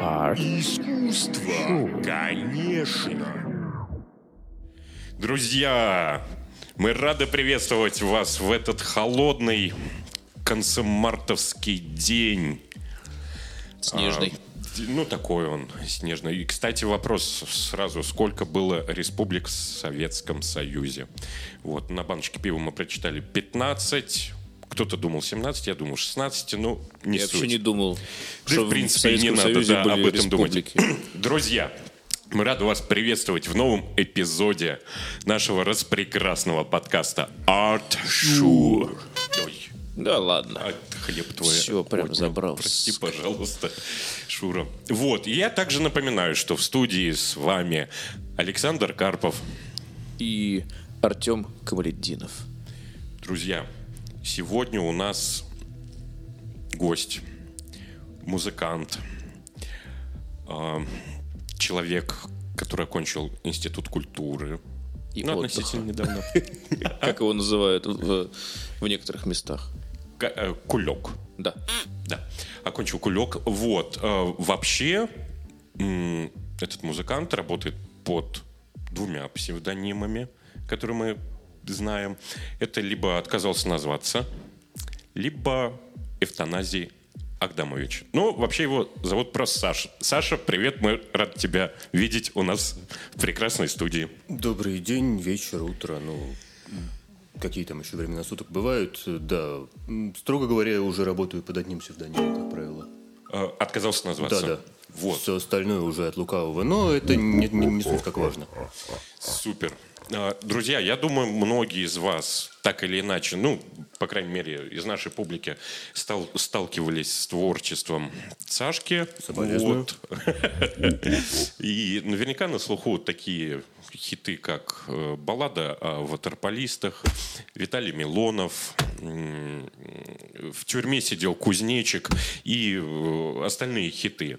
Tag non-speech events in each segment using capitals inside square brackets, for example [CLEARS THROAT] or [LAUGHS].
Art. Искусство, конечно. Друзья, мы рады приветствовать вас в этот холодный концемартовский день. Снежный. А, ну, такой он, снежный. И, кстати, вопрос сразу. Сколько было республик в Советском Союзе? Вот, на баночке пива мы прочитали 15. Кто-то думал 17, я думал 16, ну, не Я суть. вообще не думал, Да, что в принципе, в не надо Союзе да, об этом республики. думать. [CLEARS THROAT] Друзья, мы рады вас приветствовать в новом эпизоде нашего распрекрасного подкаста Art Sure. Ой, Да ладно. а хлеб твой. Всё, прям отнял. забрался. Прости, пожалуйста, Шура. Вот, и я также напоминаю, что в студии с вами Александр Карпов. И Артем Камалетдинов. Друзья, сегодня у нас гость, музыкант, а, человек, который окончил Институт культуры. И ну, отдыха. относительно недавно. [LAUGHS] Как его называют в, некоторых местах. Э, Кулек. Да. Да. Окончил кулек. Вот. э, Вообще, этот музыкант работает под двумя псевдонимами, которые мы знаем. Это либо отказался назваться, либо эвтаназий Агдамович. Ну, вообще его зовут просто Саша. Саша, привет, мы рады тебя видеть у нас в прекрасной студии. Добрый день, вечер, утро, ну, какие там еще времена суток бывают, да. Строго говоря, я уже работаю под одним псевдонимом, как правило. Э, Отказался назваться. Да-да. Вот. Все остальное уже от лукавого, но это не, не, не суть как важно. Супер. А, Друзья, я думаю, многие из вас так или иначе, ну, по крайней мере, из нашей публики стал- сталкивались с творчеством Сашки. Вот. [LAUGHS] И наверняка на слуху такие хиты, как э, «Баллада о ватерполистах», Виталий Милонов, «В тюрьме сидел кузнечик» и э, остальные хиты.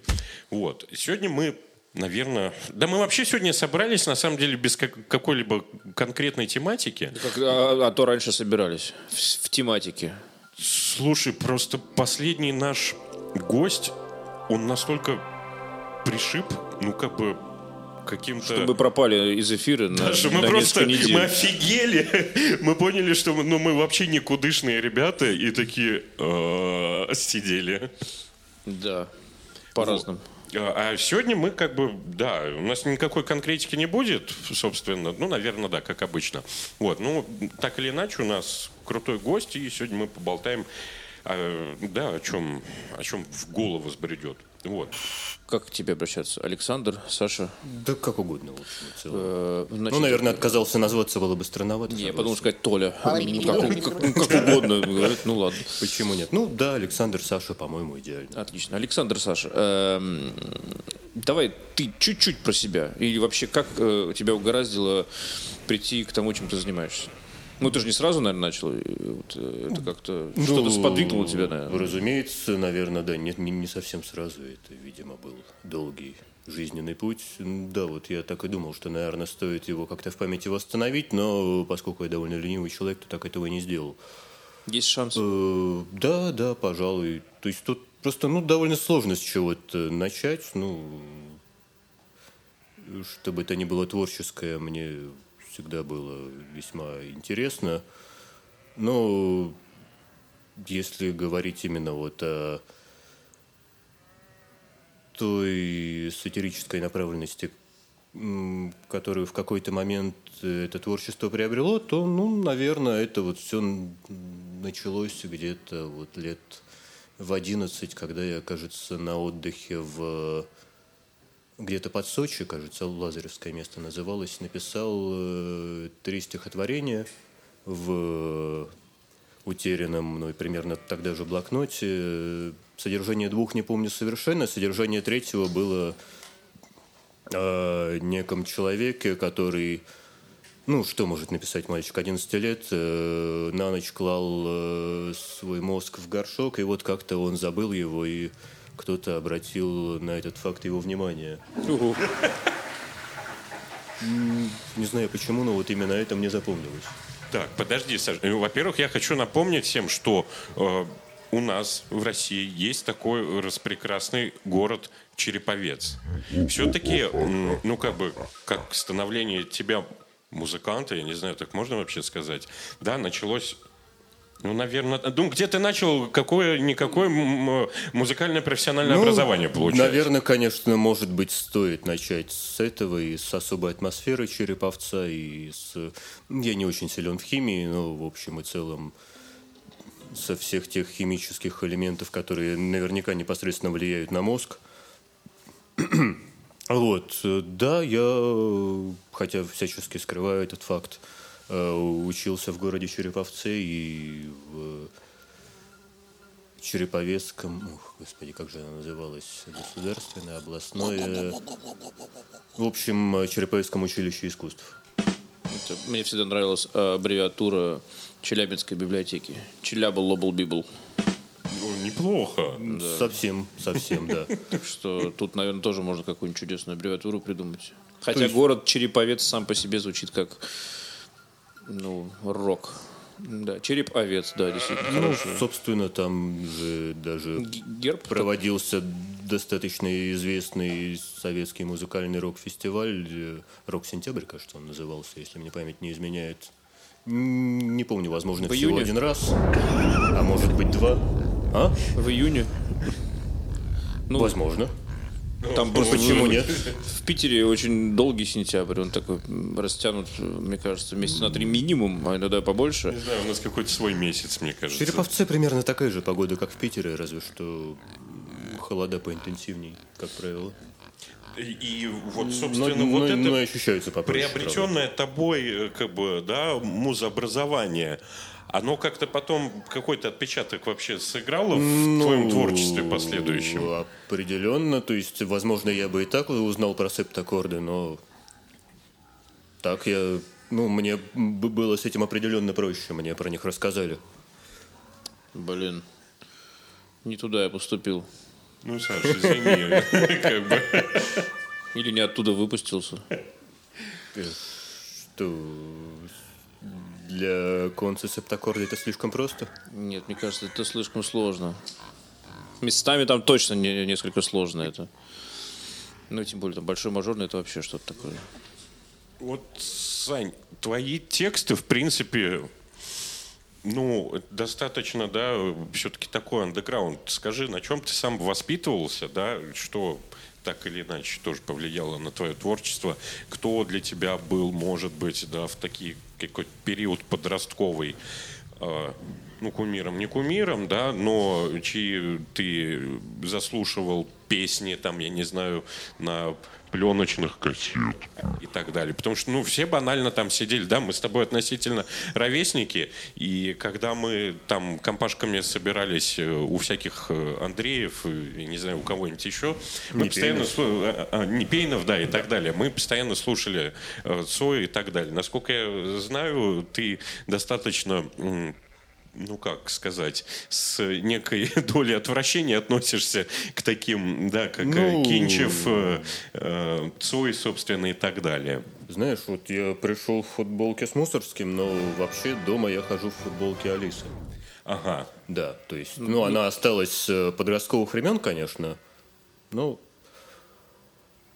Вот. Сегодня мы Наверное. Да мы вообще сегодня собрались, на самом деле, без как- какой-либо конкретной тематики. Как, а, а то раньше собирались. В, в тематике. Слушай, просто последний наш гость, он настолько пришиб, ну, как бы, каким-то... Мы пропали из эфира на, Даже мы на просто недель. мы офигели. [LAUGHS] Мы поняли, что мы, ну, мы вообще никудышные ребята и такие э, сидели. Да. По-разному. А а сегодня мы как бы, да, у нас никакой конкретики не будет, собственно. Ну, наверное, да, как обычно. Вот, ну, так или иначе, у нас крутой гость, и сегодня мы поболтаем, а, да, о чем, о чем в голову взбредет. Вот. Как к тебе обращаться? Александр, Саша? Да как угодно, в. Э, значит, Ну, наверное, отказался назваться было бы странновато. Не, я подумал сказать Толя. Ну, как, как- ну, как угодно. [LAUGHS] Говорит, ну ладно. Почему нет? Ну, да, Александр, Саша, по-моему, идеально. Отлично. Александр, Саша, эм, давай ты чуть-чуть про себя. Или вообще, как э, тебя угораздило прийти к тому, чем ты занимаешься? Ну, ты же не сразу, наверное, начал. вот, э, это как-то что-то Ну, сподвигнуло тебя, наверное. Разумеется, наверное, да, не, не, не совсем сразу. Это, видимо, был долгий жизненный путь. Да, вот я так и думал, что, наверное, стоит его как-то в памяти восстановить, но поскольку я довольно ленивый человек, то так этого и не сделал. Есть шанс. Э, Да, да, пожалуй. То есть тут просто, ну, довольно сложно с чего-то начать. Ну, чтобы это ни было творческое, мне всегда было весьма интересно. Но если говорить именно вот о той сатирической направленности, которую в какой-то момент это творчество приобрело, то, ну, наверное, это вот все началось где-то вот лет в 11, когда я, кажется, на отдыхе в где-то под Сочи, кажется, Лазаревское место называлось, написал э, три стихотворения в утерянном мной примерно тогда же блокноте. Содержание двух не помню совершенно, содержание третьего было о неком человеке, который, ну, что может написать мальчик 11 лет, э, на ночь клал э, свой мозг в горшок, и вот как-то он забыл его, и кто-то обратил на этот факт его внимание. Угу. Не знаю почему, но вот именно это мне запомнилось. Так, подожди, Саш. Ну, Во-первых, я хочу напомнить всем, что э, у нас в России есть такой распрекрасный город Череповец. Все-таки, ну, как бы, как становление тебя музыканта, я не знаю, так можно вообще сказать, да, началось ну, наверное, ну, где ты начал, какое-никакое музыкальное профессиональное ну, образование получать? Наверное, конечно, может быть, стоит начать с этого и с особой атмосферы Череповца, и с... Я не очень силен в химии, но в общем и целом со всех тех химических элементов, которые наверняка непосредственно влияют на мозг. [CLEARS THROAT] вот, да, я, хотя всячески скрываю этот факт, э, учился в городе Череповце и в Череповецком, ух, господи, как же она называлась, государственное, областное, в общем, Череповецком училище искусств. Мне всегда нравилась аббревиатура Челябинской библиотеки. Челябл, Лобл, Библ. Ну, неплохо. Да. Совсем, совсем, да. [LAUGHS] Так что тут, наверное, тоже можно какую-нибудь чудесную аббревиатуру придумать. Хотя город Череповец сам по себе звучит как ну, рок. Да, череп овец, да, действительно. Ну, хороший. собственно, там же даже Герб проводился достаточно известный советский музыкальный рок-фестиваль э, «Рок-сентябрь», кажется, он назывался, если мне память не изменяет. Не помню, возможно, в всего июне? один раз. А может быть, два. А? В июне. Ну, возможно. Там просто почему нет? В Питере очень долгий сентябрь, он такой растянут, мне кажется, месяца на три минимум, а иногда побольше. Не знаю, у нас какой-то свой месяц, мне кажется. В Череповце примерно такая же погода, как в Питере, разве что холода поинтенсивней, как правило. И вот, собственно, но, вот но, это но ощущается приобретенное правда. тобой, как бы, да, музообразование, оно как-то потом какой-то отпечаток вообще сыграло в ну, твоем творчестве последующем? Определенно, то есть, возможно, я бы и так узнал про септаккорды, но так я, ну, мне было с этим определенно проще, мне про них рассказали. Блин, не туда я поступил. Ну, Саша, извини. [LAUGHS] как бы. Или не оттуда выпустился. Что? Для конца септаккорда это слишком просто? Нет, мне кажется, это слишком сложно. Местами там точно не, несколько сложно это. Ну, тем более, там большой мажорный это вообще что-то такое. Вот, Сань, твои тексты, в принципе, ну, достаточно, да, все-таки такой андеграунд. Скажи, на чем ты сам воспитывался, да, что так или иначе тоже повлияло на твое творчество? Кто для тебя был, может быть, да, в такие какой-то период подростковый, э, ну, кумиром, не кумиром, да, но чьи ты заслушивал песни, там, я не знаю, на пленочных кассет и так далее. Потому что, ну, все банально там сидели, да, мы с тобой относительно ровесники, и когда мы там компашками собирались э, у всяких э, Андреев, я не знаю, у кого-нибудь еще, мы не постоянно... А, а, не Пейнов, да, и так далее. Мы постоянно слушали Цоя и так далее. Насколько я знаю, ты достаточно ну как сказать, с некой [LAUGHS] долей отвращения относишься к таким, да, как э, ну... Кинчев, э, э, Цой, собственно, и так далее. Знаешь, вот я пришел в футболке с Мусорским, но вообще дома я хожу в футболке Алисы. Ага. Да, то есть, ну, она осталась с подростковых времен, конечно, но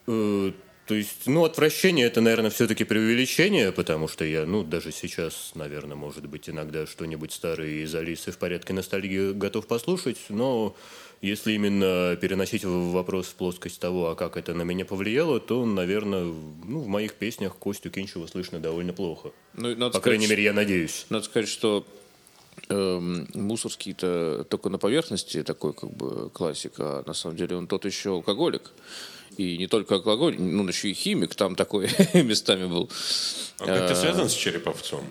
э, то есть, ну, отвращение это, наверное, все-таки преувеличение, потому что я, ну, даже сейчас, наверное, может быть, иногда что-нибудь старое из Алисы в порядке ностальгии готов послушать, но если именно переносить вопрос в плоскость того, а как это на меня повлияло, то, наверное, ну, в моих песнях Костю Кинчева слышно довольно плохо. Ну, надо По сказать, крайней мере, я надеюсь. Надо сказать, что э, Мусорский-то только на поверхности такой как бы классик, а на самом деле он тот еще алкоголик. И не только алкоголь, ну, он еще и химик там такой [LAUGHS] местами был. А как ты а, связан с Череповцом?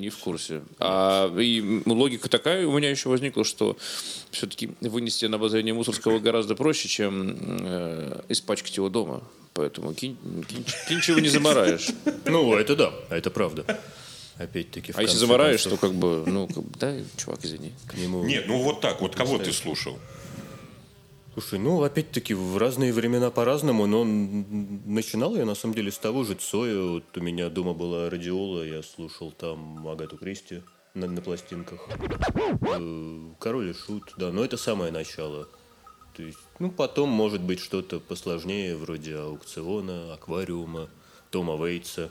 не в курсе. А, и логика такая у меня еще возникла, что все-таки вынести на обозрение Мусорского гораздо проще, чем э, испачкать его дома. Поэтому кинь, кинь, кинь не замораешь. Ну, это да, это правда опять-таки. А если замораешь, концов... то как бы, ну, как бы, да, чувак, извини. К нему... Нет, ну вот так, вот кого ты слушал? Слушай, ну, опять-таки, в разные времена по-разному, но начинал я, на самом деле, с того же Цоя. Вот у меня дома была радиола, я слушал там Агату Кристи на, на пластинках. Э, Король и Шут, да, но это самое начало. То есть, ну, потом, может быть, что-то посложнее, вроде аукциона, аквариума, Тома Вейтса.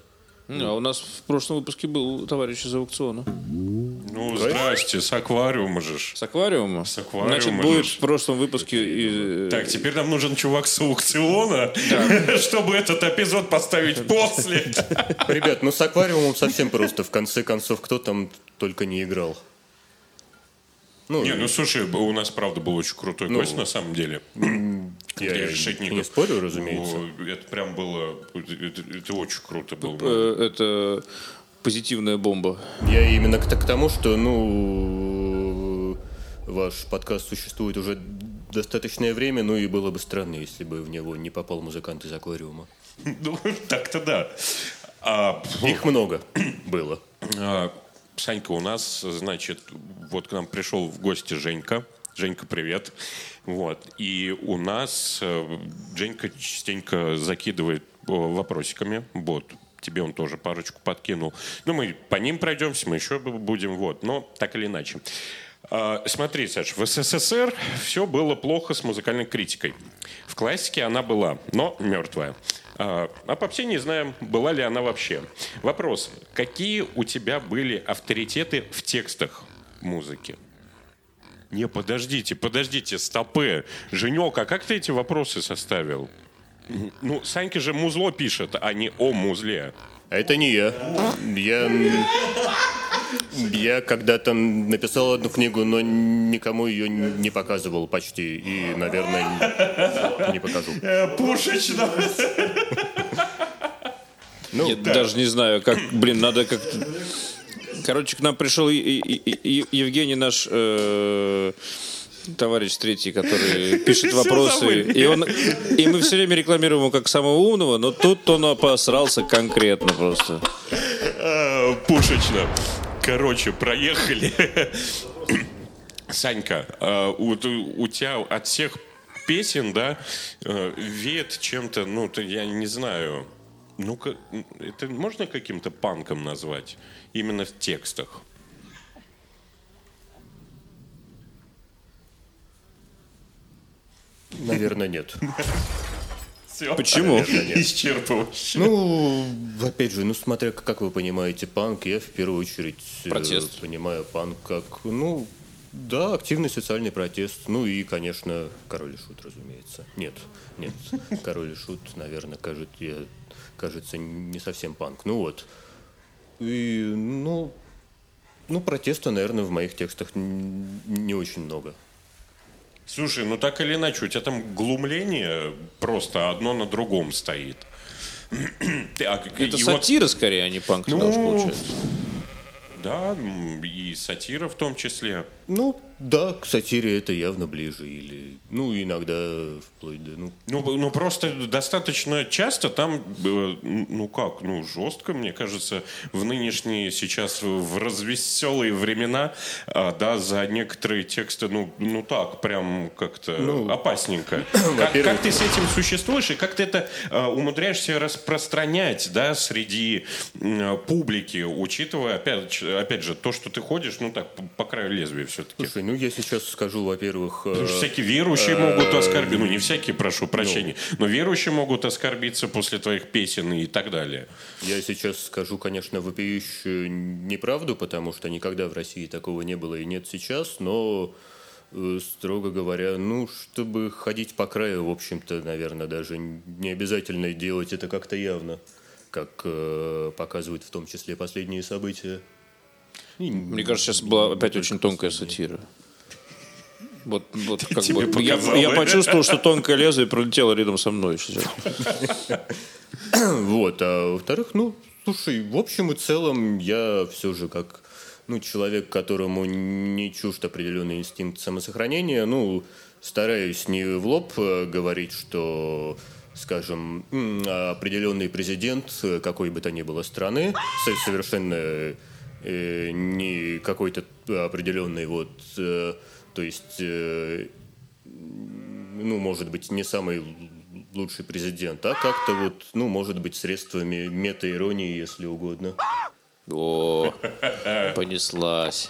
Ну, А у нас в прошлом выпуске был товарищ из аукциона. Ну, здрасте, с аквариума же. ж. С аквариума? С аквариума Значит, будет же. в прошлом выпуске... и, э, Так, теперь нам нужен чувак с аукциона, [LAUGHS] чтобы этот эпизод поставить после. [LAUGHS] Ребят, ну с аквариумом совсем просто. В конце концов, кто там только не играл. Ну, Не, ну слушай, у нас правда был очень крутой гость на самом деле. Я Решетников. не спорю, разумеется. Ну, Это прям было... Это, это очень круто было. э, Это позитивная бомба. Я именно к, к тому, что, ну, ваш подкаст существует уже достаточное время, ну и было бы странно, если бы в него не попал музыкант из аквариума. [LAUGHS] Ну, так-то да. А, Их много [CLEARS THROAT] было. а, Санька, у нас, значит, вот к нам пришел в гости Женька. Женька, привет. Вот. И у нас э, Женька частенько закидывает э, вопросиками. Вот. Тебе он тоже парочку подкинул. Ну, мы по ним пройдемся, мы еще бу- будем. Вот. Но так или иначе. А, Смотри, Саш, в СССР все было плохо с музыкальной критикой. В классике она была, но мертвая. А а попсе не знаем, была ли она вообще. Вопрос. Какие у тебя были авторитеты в текстах музыки? Не, подождите, подождите, стопы. Женек, а как ты эти вопросы составил? Ну, Санька же музло пишет, а не о музле. А это не я. Я... Я когда-то написал одну книгу, но никому ее не показывал почти. И, наверное, не покажу. Пушечно. Ну, Я даже не знаю, как, блин, надо как Короче, к нам пришел Евгений, наш э, товарищ третий, который [LAUGHS] пишет вопросы. И, он, и мы все время рекламируем его как самого умного, но тут он посрался конкретно просто. А, Пушечно. Короче, проехали. Санька, а, у, у тебя от всех песен, да, э, веет чем-то, ну, я не знаю, ну-ка, это можно каким-то панком назвать? Именно в текстах. наверное, нет. [LAUGHS] Всё. Почему? Исчерпывающе. Ну, опять же, ну смотря как как вы понимаете панк, я в первую очередь э, Протест. понимаю панк как, ну, да, активный социальный протест. Ну и, конечно, король и шут, разумеется. Нет, нет, король и шут, наверное, кажется, я- кажется, не совсем панк. Ну вот. И, ну, ну, протеста, наверное, в моих текстах не очень много. Слушай, ну так или иначе, у тебя там глумление просто одно на другом стоит. [CLEARS THROAT] А Это и вот- сатира скорее, а не панк Ну, уж получается. Да, и сатира в том числе. Ну, да, к сатире это явно ближе. Или, ну, иногда вплоть до, ну, Ну, ну, просто достаточно часто там, ну как, ну жестко, мне кажется, в нынешние сейчас в развеселые времена, а, да, за некоторые тексты, ну, ну так, прям как-то опасненько. [COUGHS] Как, Ну, как ты с этим существуешь и как ты это э, умудряешься распространять, да, среди публики, учитывая, опять, опять же, то, что ты ходишь, ну так, по, по краю лезвия все-таки. Слушай, ну я сейчас скажу, во-первых, э, Потому что всякие верующие могут оскорбиться, ну не всякие, прошу прощения, но верующие могут оскорбиться после твоих песен и так далее. я сейчас скажу, конечно, вопиющую неправду, потому что никогда в России такого не было и нет сейчас, но э, строго говоря, ну, чтобы ходить по краю, в общем-то, наверное, даже не обязательно делать это как-то явно, как э, показывают в том числе последние события. И Мне кажется, сейчас была опять очень тонкая сатира. Вот, вот как Тебе бы, я, я почувствовал, что тонкое лезвие пролетело рядом со мной. [LAUGHS] Вот, а во-вторых, ну, слушай, в общем и целом я все же как ну, человек, которому не чужд определенный инстинкт самосохранения, ну, стараюсь не в лоб э, говорить, что скажем, определенный президент э, какой бы то ни было страны, со- совершенно э, не какой-то определенный вот, э, то есть э, ну, может быть, не самый лучший президент, а как-то вот, ну, может быть, средствами мета-иронии, если угодно. О, понеслась.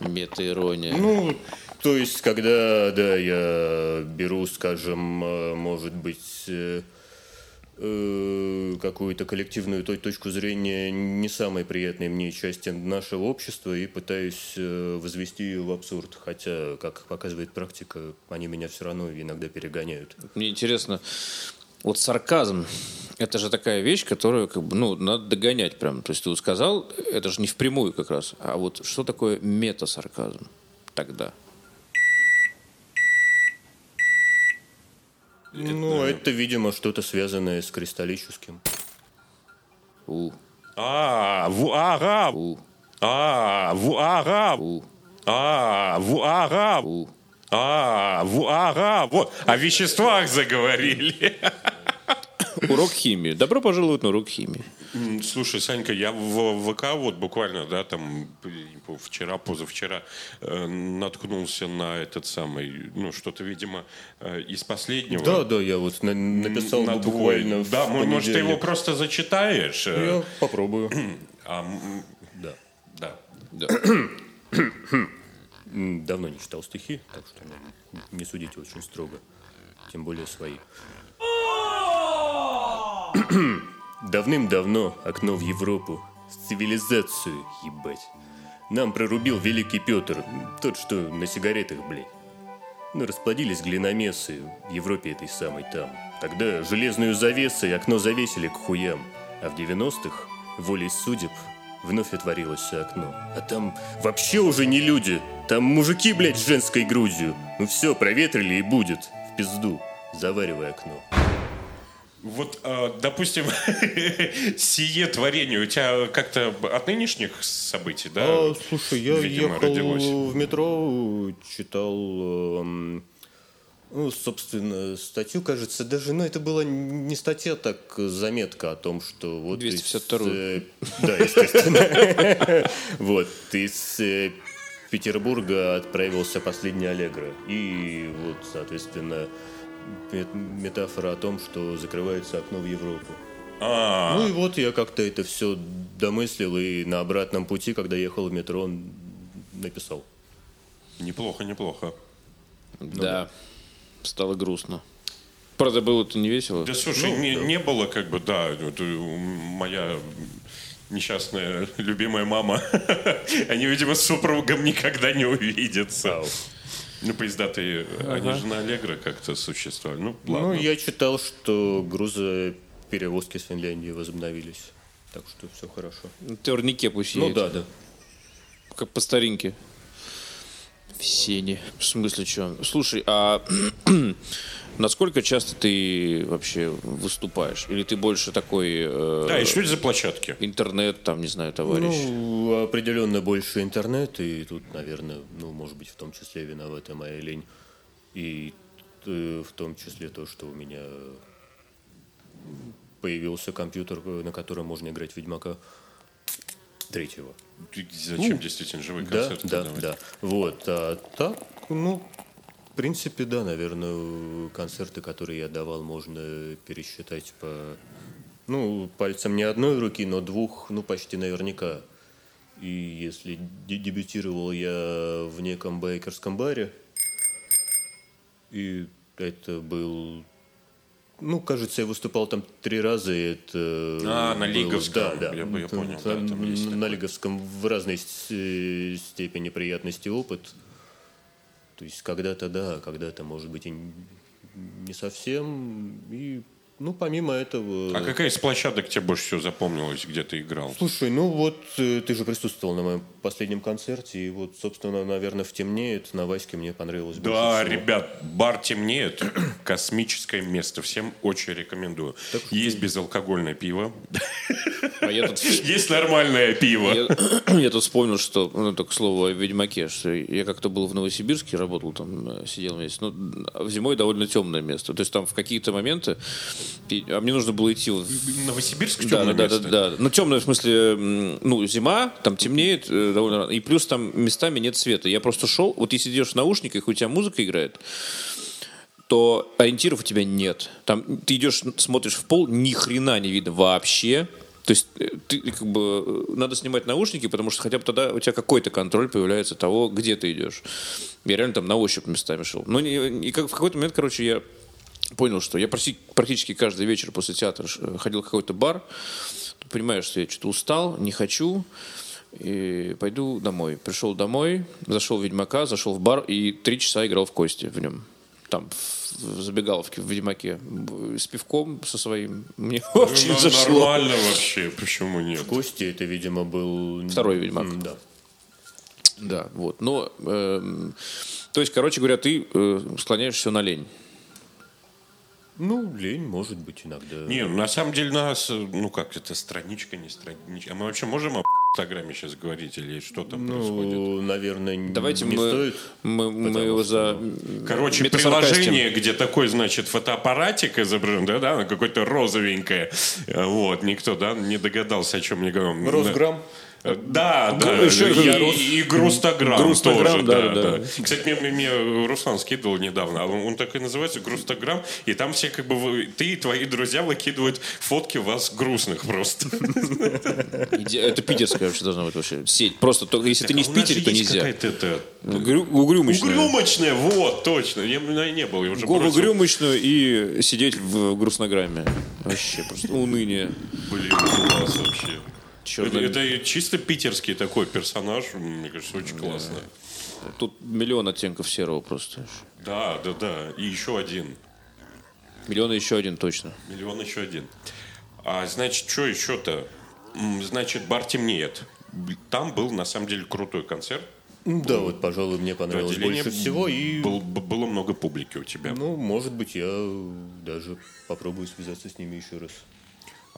Мета-ирония. Ну, то есть, когда, да, я беру, скажем, э, может быть, э, какую-то коллективную то- точку зрения не самой приятной мне части нашего общества и пытаюсь э, возвести ее в абсурд. Хотя, как показывает практика, они меня все равно иногда перегоняют. Мне интересно, вот сарказм, это же такая вещь, которую как бы, ну, надо догонять прям. То есть ты вот сказал, это же не впрямую как раз, а вот что такое мета-сарказм тогда? Ну, это, видимо, что-то связанное с кристаллическим. У, А, в ага, у, а, в ага, у, а, в ага, у. а, в ага, вот, о веществах заговорили. Урок химии. Добро пожаловать на урок химии. Слушай, Санька, я в ВК вот буквально, да, там вчера, позавчера э, наткнулся на этот самый, ну, что-то, видимо, э, из последнего. Да, да, я вот на- написал на твой- буквально в Да, мо- может, ты его просто зачитаешь? э, Я попробую. [CLEARS THROAT] а, Да. да. Да. [CLEARS THROAT] Давно не читал стихи, так что не судите очень строго. Тем более свои. [CLEARS THROAT] Давным-давно окно в Европу, в цивилизацию, ебать. Нам прорубил великий Петр, тот, что на сигаретах, блядь. Ну, расплодились глиномесы в Европе этой самой там. Тогда железную завесой окно завесили к хуям. А в 90-х, волей судеб, вновь отворилось окно. А там вообще уже не люди. Там мужики, блядь, с женской грудью. Ну все, проветрили и будет. В пизду. Заваривай окно. Вот, э, допустим, [LAUGHS] сие творение у тебя как-то от нынешних событий, да? А, слушай, я видимо, ехал родилось? в метро, читал, эм, ну, собственно, статью, кажется, даже, ну, это была не статья, так заметка о том, что вот... из, 252-ю. э, Да, естественно. [LAUGHS] Вот, из э, Петербурга отправился последний Аллегро. И вот, соответственно, метафора о том, что закрывается окно в Европу. А, Ну и вот я как-то это все домыслил, и на обратном пути, когда ехал в метро, он написал. неплохо, неплохо. Да. Стало грустно. Правда, было это не весело. Да слушай, не, не было как бы, да, вот, э, моя несчастная любимая мама, [LAUGHS] они, видимо, с супругом никогда не увидятся. Ну, поездатые, они же на Аллегро как-то существовали. Ну, ладно. Ну, я читал, что грузоперевозки с Финляндии возобновились. Так что все хорошо. На Турнике пусть Ну едет. да, да. Как по старинке. В сене. В смысле, что? Слушай, а [CLEARS THROAT] насколько часто ты вообще выступаешь? Или ты больше такой э, Да, и что это за площадки? интернет, там, не знаю, товарищ? Ну, определенно больше интернет, и тут, наверное, ну, может быть, в том числе виновата моя лень. И э, в том числе то, что у меня появился компьютер, на котором можно играть в Ведьмака третьего. Зачем действительно живые Да, концерты да, давать? да. Вот, а так, ну, в принципе, да, наверное, концерты, которые я давал, можно пересчитать по, ну, пальцем не одной руки, но двух, ну, почти наверняка. И если де- дебютировал я в неком байкерском баре, и это был ну, кажется, я выступал там три раза, и это... А, на Лиговском. Да, да. Я я Там- понял, да, там На такое. Лиговском в разной степени приятности опыт. То есть когда-то да, когда-то, может быть, и не совсем. И, ну, помимо этого... А какая из площадок тебе больше всего запомнилась, где ты играл? Слушай, ну вот э, ты же присутствовал на моем последнем концерте, и вот, собственно, наверное, в «Темнеет» на Ваське мне понравилось больше Да, всего. ребят, бар темнеет. [CLEARS THROAT] Космическое место. Всем очень рекомендую. Есть безалкогольное пиво. А я тут, Есть нормальное пиво. я, [CLEARS THROAT] я тут вспомнил, что, ну, только к слову о Ведьмаке, что я как-то был в Новосибирске, работал там, э, сидел вместе. Ну, а зимой довольно темное место. То есть там в какие-то моменты, а мне нужно было идти в, Новосибирск Да, темное да, да, место? да, да. Ну, темное в смысле, ну, зима, там темнеет э, довольно рано. И плюс там местами нет света. Я просто шел, вот если идешь в наушниках, у тебя музыка играет, то ориентиров у тебя нет. Там ты идешь, смотришь в пол, ни хрена не видно вообще. То есть э, ты как бы э, надо снимать наушники, потому что хотя бы тогда у тебя какой-то контроль появляется того, где ты идешь. Я реально там на ощупь местами шел. Но не, не, как, в какой-то момент, короче, я понял, что я практи- практически каждый вечер после театра ш- ходил в какой-то бар, понимаешь, что я что-то устал, не хочу, и пойду домой. Пришел домой, зашел в Ведьмака, зашел в бар и три часа играл в кости в нем. Там, в, в забегаловке в Ведьмаке. С пивком со своим. Мне очень Ну, зашло. Нормально вообще, почему нет? Кости это, видимо, был... Второй Ведьмак. М, Да. Да, вот. Но, эм, то есть, короче говоря, ты э, склоняешься на лень. Ну, лень, может быть, иногда. Не, ну, на самом деле нас, ну как это, страничка, не страничка. А мы вообще можем о [LAUGHS] Инстаграме сейчас говорить или что там происходит? ну, наверное, н- Давайте не мы, стоит. мы, мы его за Короче, приложение, где такой, значит, фотоаппаратик изображен, да, да, какой-то розовенькое. Вот, никто, да, не догадался, о чем я говорю. Росграм. Э, Да, да. еще и, Ярос. и, Грустограмм, Грустограмм, тоже, да, да, да. да. Кстати, мне, мне Руслан скидывал недавно, а он, он так и называется, Грустограмм, и там все как бы, вы- ты и твои друзья выкидывают фотки вас грустных просто. Это питерская вообще должна быть вообще сеть. Просто только если ты не А в у нас Питере, то нельзя. это... Угрю- Угрюмочная. Угрюмочная, вот, точно. Я я не был, в угрюмочную и сидеть в грустнограмме. Вообще просто уныние. Блин, класс вообще. Чёрт, это, да. это чисто питерский такой персонаж, мне кажется, очень классно. Тут миллион оттенков серого просто. Да, да, да. И еще один. Миллион и еще один точно. Миллион еще один. А значит, что еще-то? Значит, бар темнеет. Там был на самом деле крутой концерт. Да, вот, пожалуй, мне понравилось Отделение больше всего. И, был- было много публики у тебя. ну, может быть, я даже попробую связаться с ними еще раз.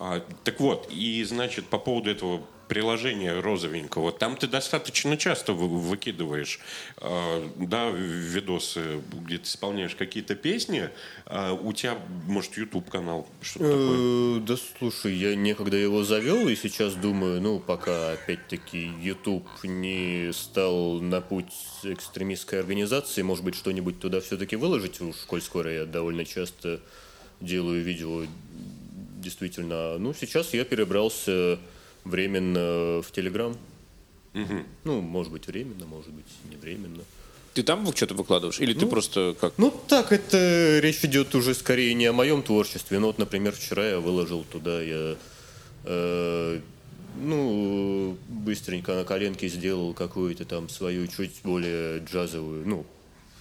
А, так вот, и значит, по поводу этого приложения розовенького, там ты достаточно часто вы- выкидываешь, а, да, видосы, где ты исполняешь какие-то песни, а у тебя, может, YouTube канал, что-то такое. Э, Да слушай, я некогда его завел, и сейчас думаю, ну, пока, опять-таки, YouTube не стал на путь экстремистской организации, может быть, что-нибудь туда все-таки выложить, уж коль скоро я довольно часто делаю видео, действительно. Ну, сейчас я перебрался временно в Телеграм. Ну, может быть, временно, может быть, не временно. Ты там что-то выкладываешь? Или ты просто как... Ну, так, это речь идет уже скорее не о моем творчестве. Ну, вот, например, вчера я выложил туда, я, э, ну, быстренько на коленке сделал какую-то там свою чуть более джазовую, ну,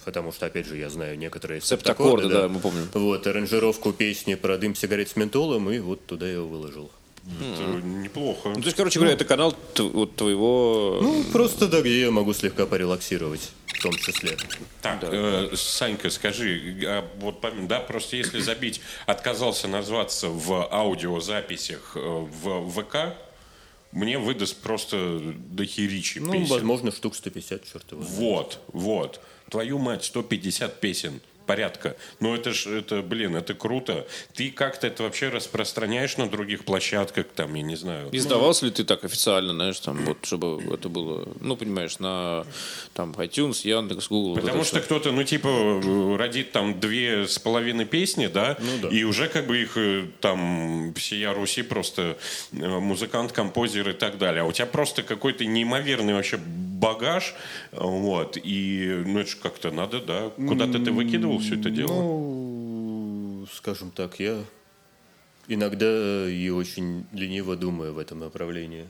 потому что, опять же, я знаю некоторые Септаккорды, да, мы помним. Вот, аранжировку песни про дым сигарет с ментолом, и вот туда я его выложил. Это неплохо. Ну, то есть, короче говоря, это канал вот твоего... Ну, просто, да, где я могу слегка порелаксировать, в том числе. Так, э, Санька, скажи, а вот пом- да, просто если забить, отказался назваться в аудиозаписях э, в ВК, мне выдаст просто дохеричи Ну, песен. возможно, штук 150, черт его. знает. Вот, вот. Твою мать, 150 песен. Порядка. Ну это ж, это, блин, это круто. Ты как-то это вообще распространяешь на других площадках, там, я не знаю. И сдавался ли ты так официально, знаешь, там, вот, чтобы это было, ну, понимаешь, на там iTunes, Яндекс, Google. вот Потому это что кто-то, ну, типа, э, родит там две с половиной песни, да, Ну да. и уже как бы их э, там всея Руси просто э, музыкант, композер и так далее. А у тебя просто какой-то неимоверный вообще багаж, вот, и, ну, это же как-то надо, да, куда-то ты выкидывал все это дело? Ну, скажем так, я иногда и очень лениво думаю в этом направлении.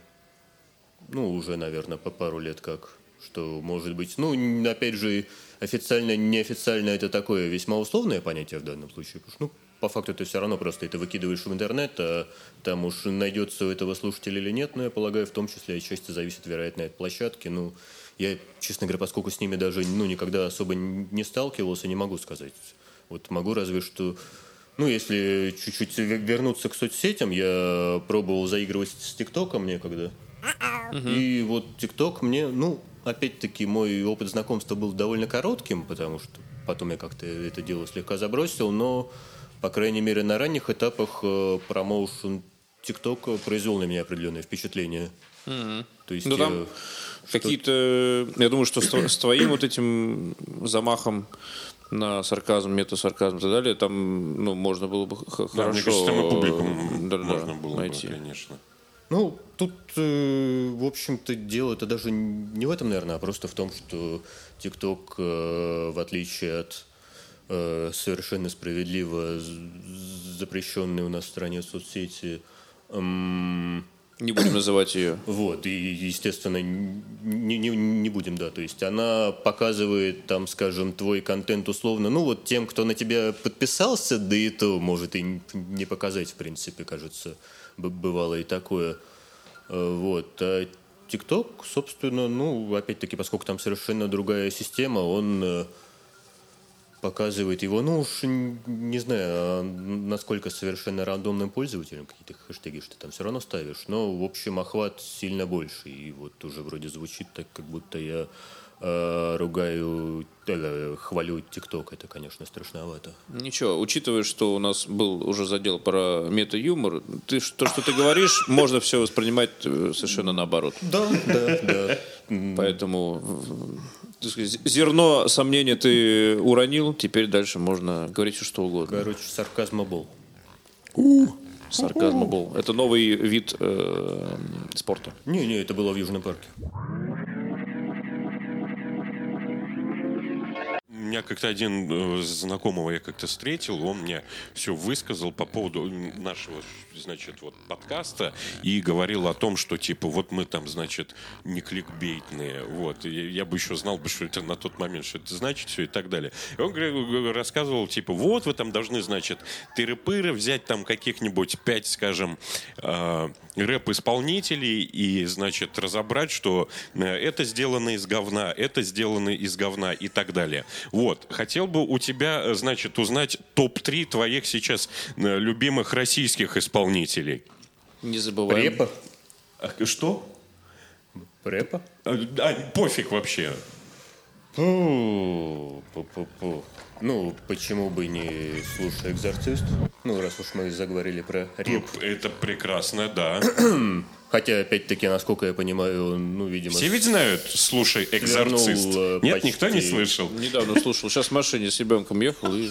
Ну, уже, наверное, по пару лет как. Что может быть, ну, опять же, официально, неофициально это такое весьма условное понятие в данном случае. Потому что, ну, по факту ты все равно просто это выкидываешь в интернет, а там уж найдется у этого слушателя или нет, но я полагаю, в том числе отчасти зависит, вероятно, от площадки. Ну, я, честно говоря, поскольку с ними даже ну, никогда особо не сталкивался, не могу сказать. Вот могу разве что... Ну, если чуть-чуть ве- вернуться к соцсетям, я пробовал заигрывать с ТикТоком некогда. И вот ТикТок мне, ну, опять-таки, мой опыт знакомства был довольно коротким, потому что потом я как-то это дело слегка забросил, но, по крайней мере, на ранних этапах э, промоушен ТикТок произвел на меня определенное впечатление. То есть Ну, там- я- Какие-то, я думаю, что с, тво- с твоим вот этим замахом на сарказм, мета-сарказм и так далее, там, ну, можно было бы х- Да, хорошо мне кажется, там и публику да-да-да, можно было найти. бы, конечно. Ну, тут, э, в общем-то, дело-то даже не в этом, наверное, а просто в том, что ТикТок, в отличие от э, совершенно справедливо запрещенной у нас в стране соцсети, эм, Не будем называть ее. вот, и, естественно, не, не, не будем, да, то есть она показывает, там, скажем, твой контент условно, ну, вот тем, кто на тебя подписался, да и то может и не показать, в принципе, кажется, бывало и такое. Э, Вот, а ТикТок, собственно, ну, опять-таки, поскольку там совершенно другая система, он э, показывает его, ну уж не знаю, а насколько совершенно рандомным пользователям какие-то хэштеги, что ты там все равно ставишь, но в общем охват сильно больше, и вот уже вроде звучит так, как будто я ругаю, э, хвалю ТикТок, это, конечно, страшновато. Ничего, учитывая, что у нас был уже задел про мета-юмор, ты, то, что ты говоришь, можно все воспринимать э, совершенно наоборот. Да, да, да. Поэтому сказать, зерно сомнения ты уронил, теперь дальше можно говорить все, что угодно. Короче, сарказма был. Сарказма был. Это новый вид э, спорта. Не-не, это было в Южном парке. Меня как-то один э, знакомого я как-то встретил, он мне все высказал по поводу нашего, значит, вот подкаста и говорил о том, что типа вот мы там, значит, не кликбейтные, вот. И я бы еще знал бы, что это на тот момент, что это значит все и так далее. И он рассказывал, типа, вот вы там должны, значит, тыры-пыры взять там каких-нибудь пять, скажем, э, рэп-исполнителей и, значит, разобрать, что э, это сделано из говна, это сделано из говна и так далее. Хотел бы у тебя, э, значит, узнать топ-3 твоих сейчас э, любимых российских исполнителей. Не забываем. Препа? А, Что? Препа? А, а, пофиг вообще. Пу, пу-пу-пу. Ну, почему бы не слушай экзорцист? Ну, раз уж мы заговорили про реп. Это прекрасно, да. [CLEARS THROAT] Хотя, опять-таки, насколько я понимаю, он, ну, видимо... Все ведь знают, слушай, экзорцист. Свернул, э, Нет, почти. никто не слышал. Недавно слушал. Сейчас в машине с ребенком ехал, и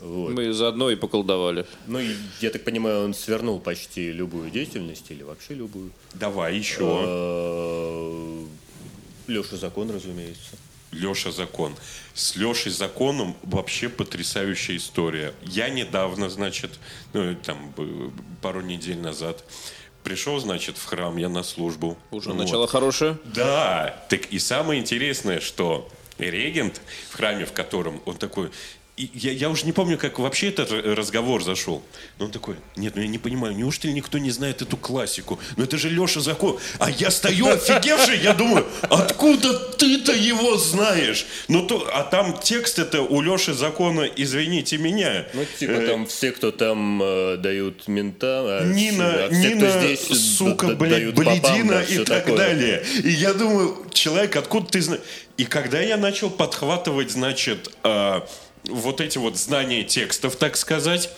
Вот. мы заодно и поколдовали. Ну, я так понимаю, он свернул почти любую деятельность или вообще любую. Давай еще. Леша Закон, разумеется. Леша Закон. С Лешей Законом вообще потрясающая история. Я недавно, значит, ну, там, пару недель назад пришел, значит, в храм, я на службу. Уже Вот. начало хорошее. Да, так и самое интересное, что регент в храме, в котором он такой, и я, я уже не помню, как вообще этот разговор зашел. Но он такой, нет, ну я не понимаю, неужели никто не знает эту классику? Ну это же Леша Закон. А я стою офигевший, я думаю, откуда ты-то его знаешь? Ну то, а там текст это у Леши Закона, извините меня. Ну, типа Э, там все, кто там э, дают мента, а Нина, все, а все, Нина, здесь сука, блядь, бледина и так такое. далее. И я думаю, человек, откуда ты знаешь? И когда я начал подхватывать, значит, э, вот эти вот знания текстов, так сказать,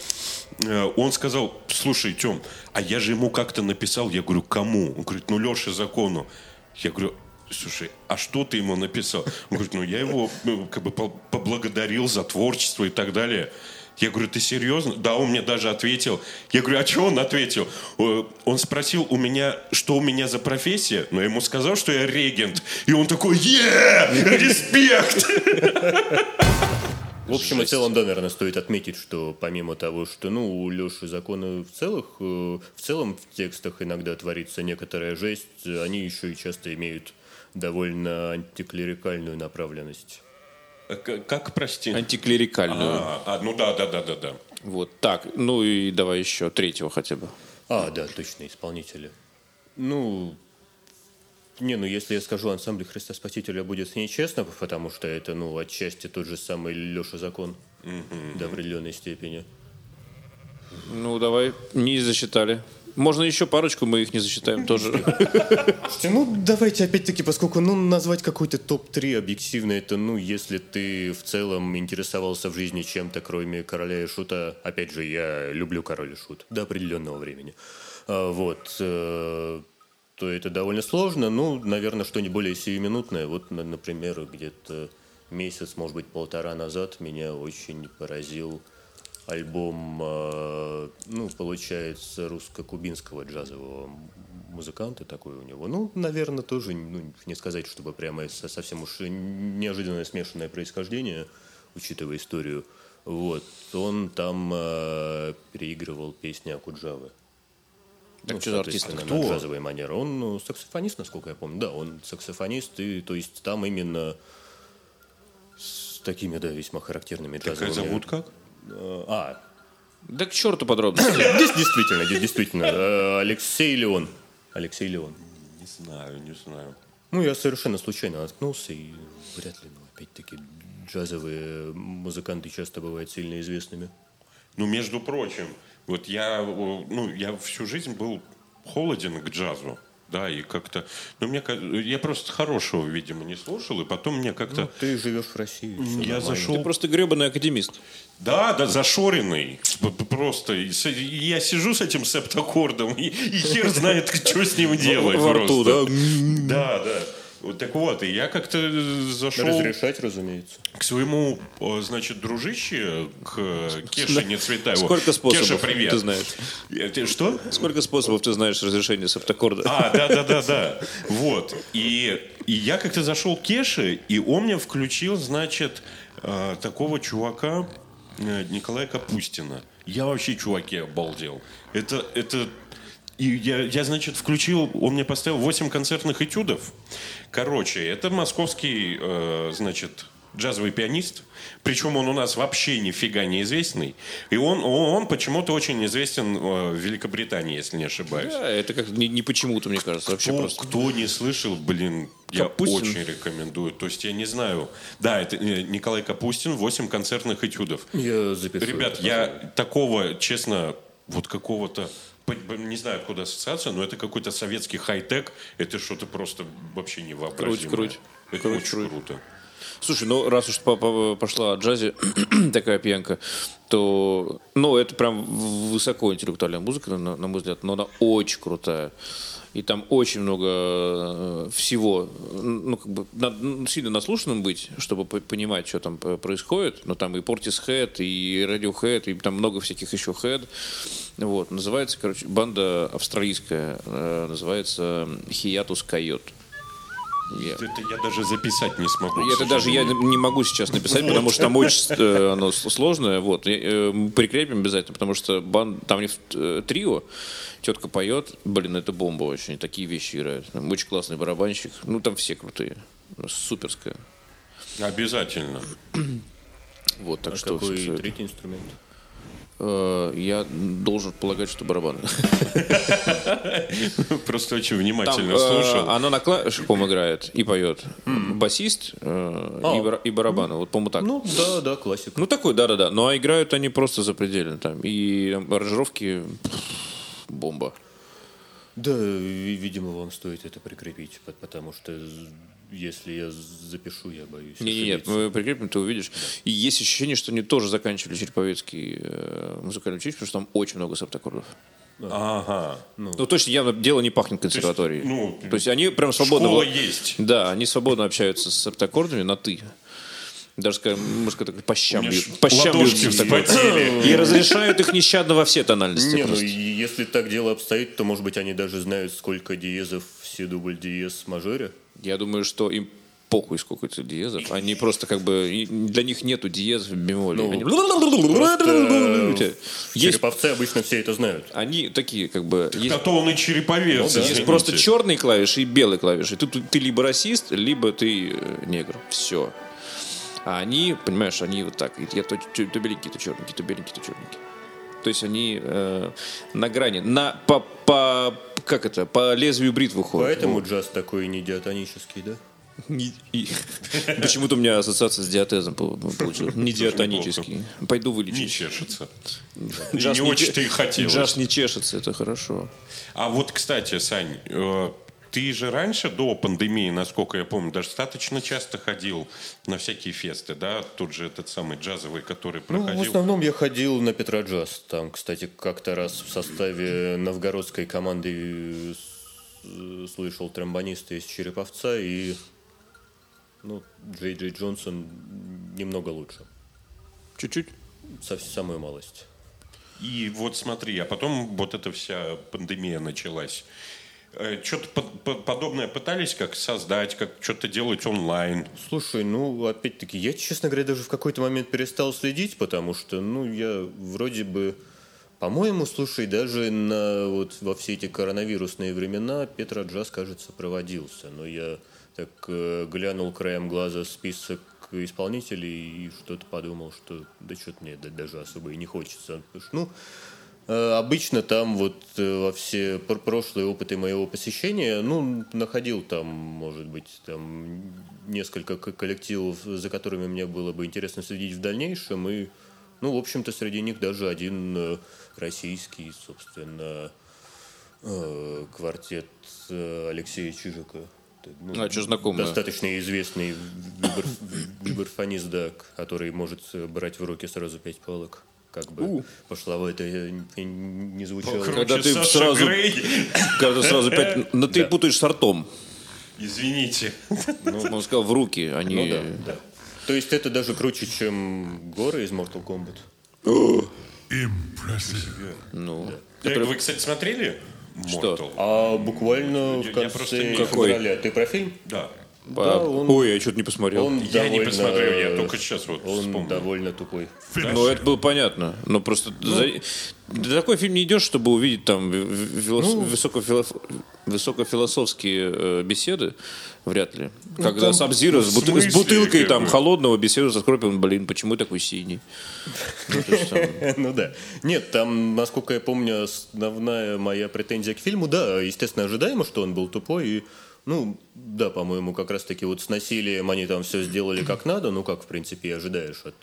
э, он сказал, слушай, Тем, а я же ему как-то написал, я говорю, кому? Он говорит, ну, Леше Закону. Я говорю, слушай, а что ты ему написал? Он говорит, ну, я его ну, как бы по- поблагодарил за творчество и так далее. Я говорю, ты серьезно? Да, он мне даже ответил. Я говорю, а что он ответил? Э, Он спросил у меня, что у меня за профессия, но я ему сказал, что я регент. И он такой, е респект! [LAUGHS] В общем и целом, да, наверное, стоит отметить, что помимо того, что, ну, у Леши Закона в, целых, э, в целом в текстах иногда творится некоторая жесть, э, они еще и часто имеют довольно антиклерикальную направленность. Э, к- Как, прости? Антиклерикальную. А, а, ну да, да, да, да, да. Вот так. Ну и давай еще третьего хотя бы. А, да, точно, исполнители. Ну, не, ну если я скажу ансамбль Христа Спасителя будет нечестно, потому что это, ну, отчасти тот же самый Леша Закон до определенной степени. Ну давай, не засчитали. Можно еще парочку, мы их не засчитаем тоже. Ну давайте опять-таки, поскольку ну назвать какой-то топ-3 объективно, это ну если ты в целом интересовался в жизни чем-то, кроме короля и шута, опять же, я люблю король и шут до определенного времени. А, вот. То это довольно сложно. Ну, наверное, что-нибудь более сиюминутное. Вот, на- например, где-то месяц, может быть, полтора назад меня очень поразил альбом, э, ну, получается, русско-кубинского джазового музыканта такой у него. Ну, наверное, тоже, ну, не сказать, чтобы прямо со- совсем уж неожиданное смешанное происхождение, учитывая историю. Вот. Он там э, переигрывал песни Акуджавы. Так Ну, что артист? на джазовой манере. Он ну, саксофонист, насколько я помню. Да, он саксофонист, и то есть там именно с такими, да, весьма характерными Как джазовыми... зовут как? Э, А, Да к черту подробно. здесь действительно, де- действительно, э, Алексей Леон. Алексей Леон. Не знаю, не знаю. Ну, я совершенно случайно наткнулся, и вряд ли, ну, опять-таки, джазовые музыканты часто бывают сильно известными. Ну, между прочим, вот я, ну, я всю жизнь был холоден к джазу. Да, и как-то... Ну, мне, я просто хорошего, видимо, не слушал, и потом мне как-то... Ну, ты живешь в России. я нормально. зашел... Ты просто гребаный академист. Да, да, зашоренный. Просто. Я сижу с этим септаккордом, и, и хер знает, [LAUGHS] что с ним делать. Во рту, просто. Да, да. Вот так вот, и я как-то зашел Разрешать, разумеется. к своему, значит, дружище, к Кеше Нецветаеву. Сколько способов Кеша, привет. ты знаешь? Э, ты Что? Сколько способов ты знаешь разрешения септаккорда? А, да, да, да, да. Вот. И, и я как-то зашел к Кеше, и он мне включил, значит, э, такого чувака э, Николая Капустина. Я вообще, чуваки, обалдел. Это, это... И я, я, значит, включил, он мне поставил 8 концертных этюдов. Короче, это московский, э, значит, джазовый пианист. Причем он у нас вообще нифига не известный. И он, он, он почему-то очень известен э, в Великобритании, если не ошибаюсь. Да, это как не, не почему-то, мне кажется, вообще Кто, просто. кто не слышал, блин, я Капустин. очень рекомендую. То есть я не знаю. Да, это э, Николай Капустин, 8 концертных этюдов. Я запишу. Ребят, это. я такого, честно, вот какого-то не знаю, откуда ассоциация, но это какой-то советский хай-тек. Это что-то просто вообще невообразимое. Круть, круть. Это Круть, очень круть. круто. Слушай, ну раз уж по- по- пошла о джазе [CLEARS THROAT] такая пьянка, то, ну, это прям высокоинтеллектуальная музыка, на, на мой взгляд, но она очень крутая. И там очень много э, всего. Ну, как бы, надо сильно наслушанным быть, чтобы по- понимать, что там происходит. Но там и Portishead, и Radiohead, и там много всяких еще head. Вот. Называется, короче, банда австралийская. э, Называется Hiatus Coyote. Я- Это я даже записать не смогу. это даже я не могу сейчас написать, потому что там очень э, оно сложное. Вот. Э, мы прикрепим обязательно, потому что бан, там у них э, трио, тетка поет. Блин, это бомба очень. Такие вещи играют. Там очень классный барабанщик. Ну, там все крутые. Суперская. Обязательно. Вот, так А что какой третий инструмент? Э, я должен полагать, что барабаны. [LAUGHS] Просто очень внимательно э, слушал. она на клавишах, играет и поет. Басист э, и, бар- и барабаны. Вот, по-моему, так. Ну, да, да, классик. Ну, такой, да-да-да. Ну, а играют они просто запредельно там. И аранжировки бомба. Да, ви- видимо, вам стоит это прикрепить, по- потому что если я запишу, я боюсь. Не-не-не, ошибиться. мы прикрепим, ты увидишь. И есть ощущение, что они тоже заканчивали Череповецкий э, музыкальный училище, потому что там очень много септаккордов. Ага. Ну, точно, явно дело не пахнет консерваторией. ну, То есть они прям свободно... Школа есть. Да, они свободно общаются с септаккордами на «ты». Даже, скажем, можно сказать, по щам бьют. По щам бьют. И разрешают их нещадно во все тональности. Не, ну просто. если так дело обстоит, то, может быть, они даже знают, сколько диезов в си дубль диез мажоре. Я думаю, что им похуй сколько это диезов. Они просто как бы... Для них нету диезов в бемоле. Ну, Они- Есть- Череповце обычно все это знают. Они такие как бы... Есть, А то он и череповец. есть извините. просто черные клавиши и белые клавиши. Ты, ты, ты либо расист, либо ты э, негр. Все. А они, понимаешь, они вот так. Я то, то, то беленький, то черненький, то беленький, то черненький. То есть они э, на грани, на, по, по, как это, по лезвию бритвы ходят. Поэтому Вот. джаз такой не диатонический, да? Не- [LAUGHS] Почему-то у меня ассоциация с диатезом пол- получилась. Не диатонический. Пойду Не вылечить. чешется. Не очень-то че- и хотелось. Джаз не чешется, это хорошо. А вот, кстати, Сань, э, ты же раньше, до пандемии, насколько я помню, достаточно часто ходил на всякие фесты, да? Тут же этот самый джазовый, который Ну, в проходил. основном я ходил на Петроджаз. Там, кстати, как-то раз в составе новгородской команды слышал тромбониста из Череповца и ну, Джей Джей Джонсон немного лучше. Чуть-чуть. Совсем самую малость. И вот смотри, а потом вот эта вся пандемия началась. Что-то подобное пытались как создать, как что-то делать онлайн? Слушай, ну, опять-таки, я, честно говоря, даже в какой-то момент перестал следить, потому что, ну, я вроде бы... По-моему, слушай, даже на, вот, во все эти коронавирусные времена Петра Джаз, кажется, проводился. Но я так э, глянул краем глаза список исполнителей и что-то подумал, что да что-то мне даже особо и не хочется. Ну, э, обычно там вот э, во все прошлые опыты моего посещения, ну, находил там, может быть, там несколько коллективов, за которыми мне было бы интересно следить в дальнейшем, и, ну, в общем-то, среди них даже один э, российский, собственно, квартет Алексея Чижика ну, а что знакомое? Достаточно известный вибрафонист, да, который может брать в руки сразу пять палок. Как бы У. пошло это не звучало. Покруче когда ты Саша сразу, Грей. когда сразу пять, [LAUGHS] но ты да. путаешь с артом. Извините. Ну, он сказал в руки, они. Ну, да, да. То есть это даже круче, чем горы из Mortal Kombat. Impressive. Ну. Да. Который... Вы, кстати, смотрели? Что? А буквально в конце февраля. Ты про фильм? Да. Да, он, Ой, я что-то не посмотрел. Он я довольно, не посмотрел, я только сейчас вот Он вспомнил. довольно тупой. Ну, это было понятно. Но просто ну, за... Ты такой фильм не идешь, чтобы увидеть там вилос... ну, высокофило... высокофилософские э, беседы. Вряд ли. Ну, Когда там... Сабзира с, бут... с бутылкой там холодного беседу со Скорпион, блин, почему такой синий? [LAUGHS] Ну да. Нет, там, насколько я помню, основная моя претензия к фильму, да, естественно, ожидаемо, что он был тупой и ну, да, по-моему, как раз-таки вот с насилием они там все сделали как надо, ну, как, в принципе, и ожидаешь от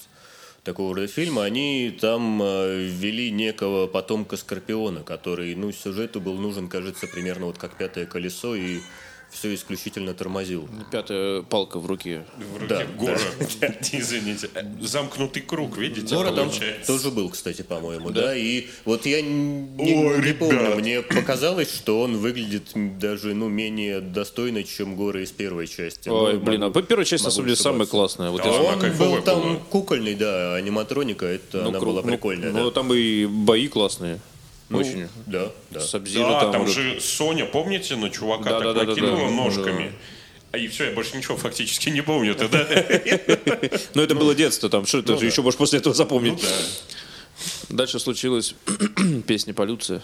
такого рода фильма. Они там э, ввели некого потомка Скорпиона, который, ну, сюжету был нужен, кажется, примерно вот как «Пятое колесо», и все исключительно тормозил. Пятая палка в руке. В руке да, Гора. Да. [LAUGHS] Извините. Замкнутый круг, видите, Гора там тоже был, кстати, по-моему, да. да. И вот я не, Ой, не помню, мне показалось, что он выглядит даже ну, менее достойно, чем Гора из первой части. Ой, ну, блин, могу, а часть, на самом деле, самая классная. Вот да, он был там была. кукольный, да, аниматроника, это ну, она круг, была прикольная. Ну, да. там и бои классные. Ну, Очень. Да, да. Да, там, там же Соня, помните, на чувака да, так да, накинула да, да, ножками. Да. И все, я больше ничего фактически не помню тогда. Ну, это было детство, там, что ты же еще можешь после этого запомнить. Дальше случилась [CLEARS THROAT] песня «Полюция».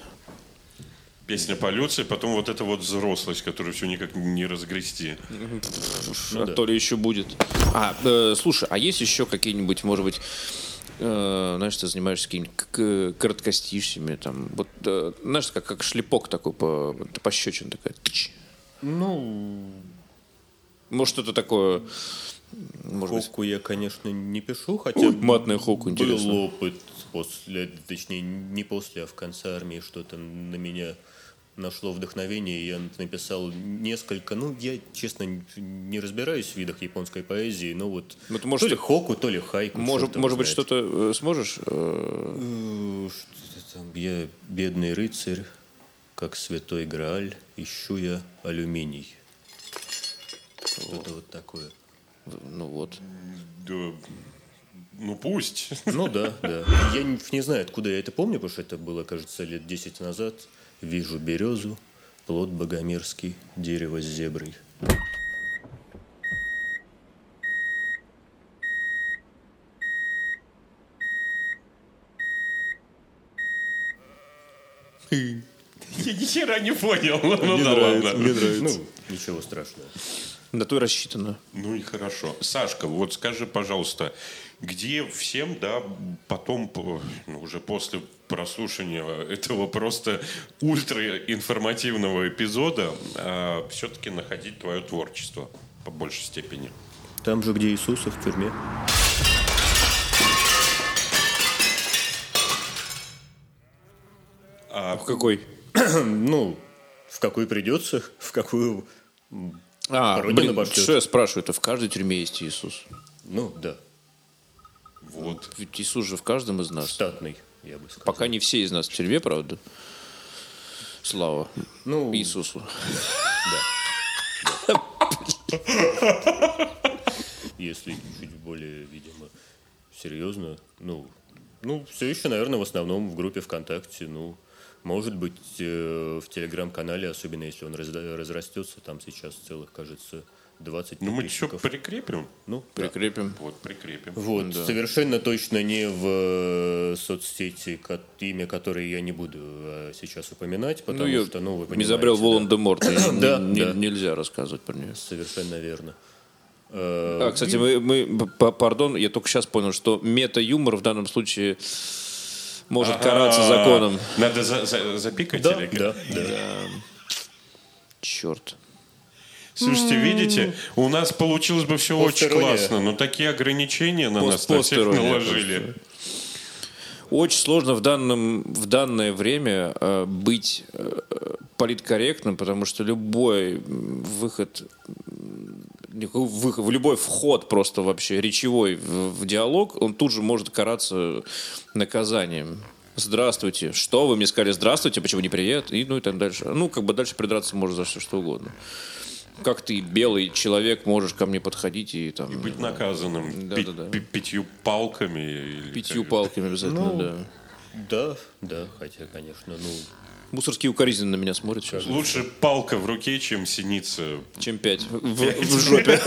Песня «Полюция», потом вот эта вот взрослость, которую все никак не разгрести. Ну, а то ли еще будет. А, э, слушай, а есть еще какие-нибудь, может быть, э, знаешь, ты занимаешься какими-нибудь короткостишьями, там, вот, э, знаешь, как, как шлепок такой, по, пощечин такая. Тыч. Ну... Может, что-то такое... Может хоку быть... я, конечно, не пишу, хотя Ой, матная хоку, был интересно. опыт после, точнее, не после, а в конце армии что-то на меня нашло вдохновение, я написал несколько, ну, я, честно, не разбираюсь в видах японской поэзии, но вот ну, ты можешь, то ли хоку, то ли хайку. Может, может быть, что-то э, сможешь? Э? Э, что там? Я бедный рыцарь, как святой Грааль, ищу я алюминий. Что-то вот такое. Ну вот. Да, ну пусть. Ну да, да. Я не, не знаю, откуда я это помню, потому что это было, кажется, лет 10 назад. Вижу березу, плод богомерзкий, дерево с зеброй. Я ни хера не понял. Ну, ну да ладно. Мне нравится. Ну, ничего страшного. На то и рассчитано. Ну и хорошо. Сашка, вот скажи, пожалуйста, где всем, да, потом, ну, уже после прослушивания этого просто ультраинформативного эпизода, а, все-таки находить твое творчество по большей степени? Там же, где Иисуса в тюрьме. А в какой? [CLEARS THROAT] ну, в какой придется, в какую а, блин, что я спрашиваю, это в каждой тюрьме есть Иисус? Ну, да. Вот. Ведь, Иисус же в каждом из нас. Штатный, я бы сказал. Пока не все из нас в тюрьме, правда? Слава Ну, Иисусу. [LAUGHS] если чуть более, видимо, серьезно, ну, ну, все еще, наверное, в основном в группе ВКонтакте, ну, может быть, э, в телеграм-канале, особенно если он разрастется, там сейчас целых, кажется, 20 Ну, мы подписчиков. прикрепим. Ну, да. Прикрепим. Вот, прикрепим. Вот, совершенно точно не в э, соцсети, имя которой я не буду э, сейчас упоминать, потому Ну, что, ну, вы понимаете. изобрел да. Волан-де-Морт. [COUGHS] Да, не- да. Нельзя рассказывать про нее. Совершенно верно. Э, А, кстати, мы, мы- пардон, я только сейчас понял, что мета-юмор в данном случае может караться А, законом. Надо за- за- запикать Да, или да, да. Черт. Слушайте, видите, у нас получилось бы все очень классно, но такие ограничения на нас на всех наложили. Очень сложно в, данном, в данное время э, быть э, политкорректным, потому что любой м, выход, в любой вход просто вообще речевой в, в диалог, он тут же может караться наказанием. Здравствуйте. Что вы мне сказали? Здравствуйте. Почему не привет? И ну и так дальше. Ну, как бы дальше придраться можно за все что угодно. Как ты, белый человек, можешь ко мне подходить и там... Быть наказанным Да, пи- да, да. пи- пятью палками. или Пятью как- палками обязательно, Ну, да. Да, да, хотя, конечно, ну, Мусорские укоризненно на меня смотрят сейчас. Лучше палка в руке, чем синица. Чем пять в, в жопе. [LAUGHS]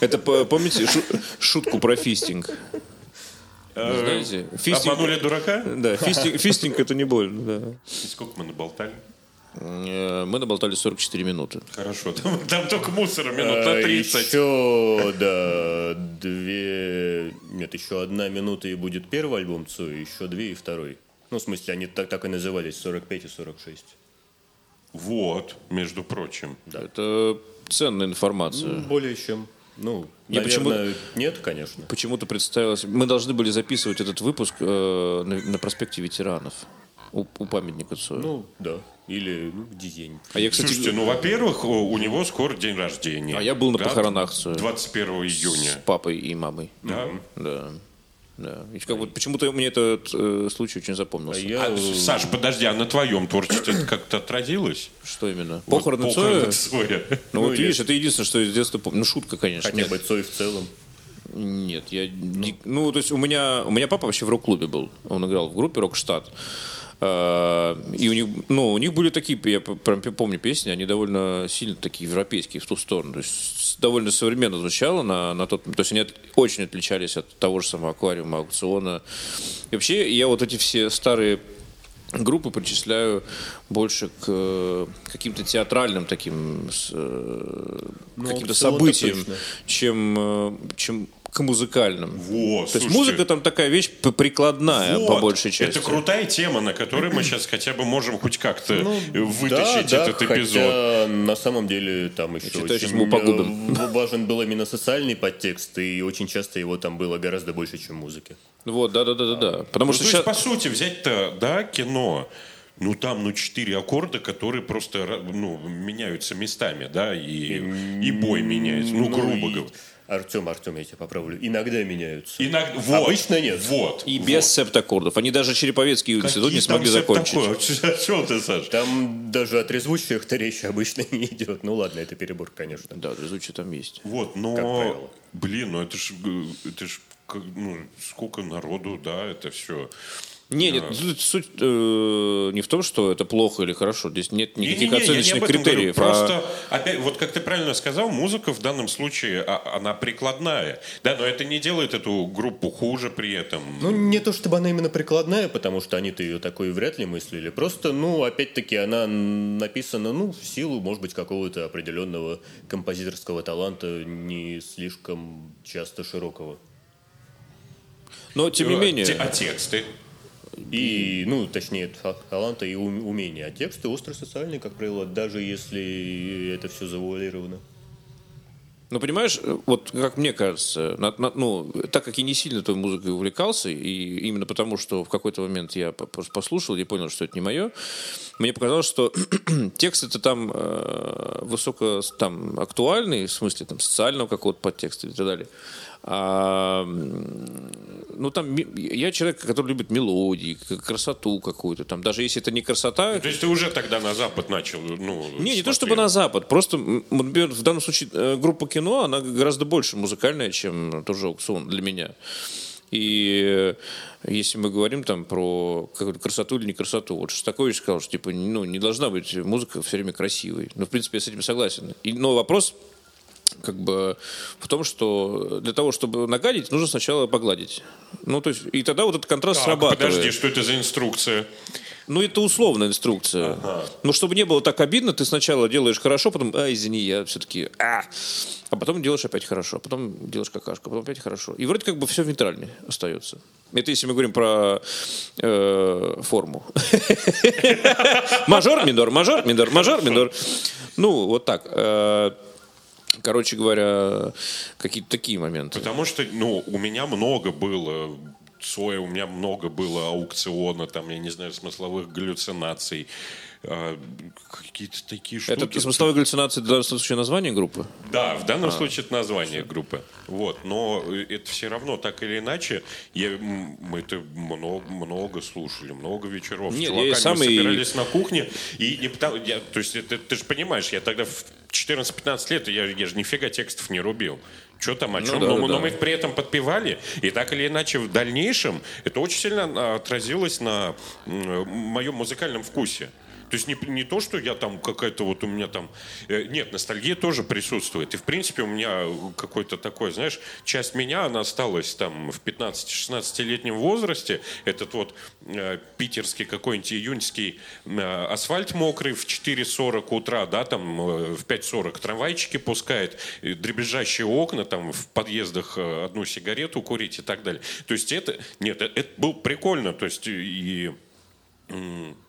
Это по- помните шу- шутку про фистинг? Э, Знаете, фистинг, Обманули дурака? да, фистинг, фистинг это не больно. да. И сколько мы наболтали? Э, Мы наболтали 44 минуты. Хорошо, [LAUGHS] там, там только мусора минут на А, 30. Еще, да, две... Нет, еще одна минута и будет первый альбом Цоя, еще две и второй. Ну, в смысле, они так, так и назывались, 45 и 46. Вот, между прочим. Это ценная информация. Более чем. Ну, Я наверное, нет, конечно. Почему-то представилось... Мы должны были записывать этот выпуск э, на, на проспекте ветеранов. У, у памятника Цою. Ну, да. Или, ну, день. а я, кстати, Слушайте, ну, во-первых, у него скоро день рождения. А я был на Да, похоронах Цоя. 21 июня. с папой и мамой. Да? Да. Да. И как, вот, почему-то мне этот э, случай очень запомнился. А я... А, Саш, подожди, а на твоем творчестве это как-то отразилось? Что именно? Вот Похороны Цоя? Цоя. Ну, вот Ну, видишь, или- это единственное, что я с детства помню. Ну, шутка, конечно. Хотя Нет, бы Цой в целом. нет я... не- Ну, то есть у меня, у меня папа вообще в рок-клубе был. Он играл в группе «Рокштадт». А, И у них, ну, у них были такие, я прям помню песни, они довольно сильно такие европейские в ту сторону. То есть довольно современно звучало на, на тот, то есть они очень отличались от того же самого аквариума, аукциона. И вообще я вот эти все старые группы причисляю больше к э, каким-то театральным таким э, Ну, каким-то событиям, чем, э, чем к музыкальным. Вот, То есть слушайте, музыка там такая вещь прикладная вот, по большей части. Это крутая тема, на которой мы сейчас хотя бы можем хоть как-то вытащить да, да, этот хотя эпизод. на самом деле там еще считаю, очень мы погубим. э, важен был именно социальный подтекст, и очень часто его там было гораздо больше, чем музыки. Вот, да, да, да, да, да. Потому Ну, что то сейчас. есть, по сути, взять-то, да, кино, ну, там, ну, четыре аккорда, которые просто, ну, меняются местами, да, и, и бой меняется, ну, грубо говоря. Артем, Артем, я тебя поправлю. Иногда меняются. Иногда, вот, Обычно нет. Вот. И вот. без септаккордов. Они даже Череповецкий институт не смогли закончить. [LAUGHS] О чем ты, Саш? Там даже от трезвущих-то речь обычно [LAUGHS] не идет. Ну ладно, это перебор, конечно. Да, звучит там есть. Вот, Как но, правило. блин, ну это ж, это ж, как, ну, сколько народу, да, это все. Не, нет, тут суть э, не в том, что это плохо или хорошо. Здесь нет никаких Не-не-не, я не оценочных об этом говорю. критериев. а- Просто, опять, вот как ты правильно сказал, музыка в данном случае, а- она прикладная. Да, но это не делает эту группу хуже при этом. Ну, не то чтобы она именно прикладная, потому что они-то ее такой вряд ли мыслили. Просто, ну, опять-таки, она написана, ну, в силу, может быть, какого-то определенного композиторского таланта, не слишком часто широкого. Но тем не Э, менее. те- А тексты? И, ну, точнее, та- таланта и ум- умения. А тексты остро-социальные, как правило, даже если это все завуалировано. Ну, понимаешь, вот как мне кажется, на- на- ну, так как я не сильно той музыкой увлекался, и именно потому, что в какой-то момент я просто послушал и понял, что это не мое, мне показалось, что [CLEARS THROAT] текст это там э, высоко там, актуальный, в смысле там, социального какого-то подтекста и так далее. А ну там я человек, который любит мелодии, красоту какую-то. Там даже если это не красота, То есть ты уже тогда на Запад начал, ну... не, не то чтобы на Запад, просто, например, в данном случае э, группа кино, она гораздо больше музыкальная, чем тоже аукцион для меня. И э, если мы говорим там про какую-то красоту или не красоту, вот Шостакович сказал, что типа, ну, не должна быть музыка все время красивой. Ну, в принципе, я с этим согласен. И, но вопрос как бы в том, что для того, чтобы нагадить, нужно сначала погладить. Ну, то есть, и тогда вот этот контраст Так, срабатывает. подожди, что это за инструкция? Ну, это условная инструкция. Но чтобы не было так обидно, ты сначала делаешь хорошо, потом, а, извини, я все-таки, а, а потом делаешь опять хорошо, потом делаешь какашку, потом опять хорошо. И вроде как бы все в нейтральне остается. Это если мы говорим про э, форму. [LAUGHS] Мажор, минор, мажор, минор, мажор, минор. Ну, вот так. Короче говоря, какие-то такие моменты. Потому что, ну, у меня много было Цоя, у меня много было аукциона, там, я не знаю, смысловых галлюцинаций, а, какие-то такие штуки. Это смысловые галлюцинации, в данном случае название группы? Да, в данном случае это название группы. Вот, но это все равно так или иначе, я, мы это много, много слушали, много вечеров. Нет, я сам и- собирались на кухне и не потому, я, то есть это, ты же понимаешь, я тогда в 14-15 лет я, я же нифига текстов не рубил. Что там, о Ну чем? да, но, да, но мы при этом подпевали, и так или иначе в дальнейшем это очень сильно а, отразилось на моем музыкальном вкусе. То есть не, не то, что я там какая-то вот у меня там... э, Нет, ностальгия тоже присутствует. И в принципе у меня какой-то такой, знаешь, часть меня, она осталась там в 15-16-летнем возрасте. Этот вот э, питерский какой-нибудь июньский э, асфальт мокрый в 4.40 утра, да, там э, в 5.40 трамвайчики пускает, и дребезжащие окна, там в подъездах э, одну сигарету курить и так далее. То есть это... Нет, э, это было прикольно. То есть и...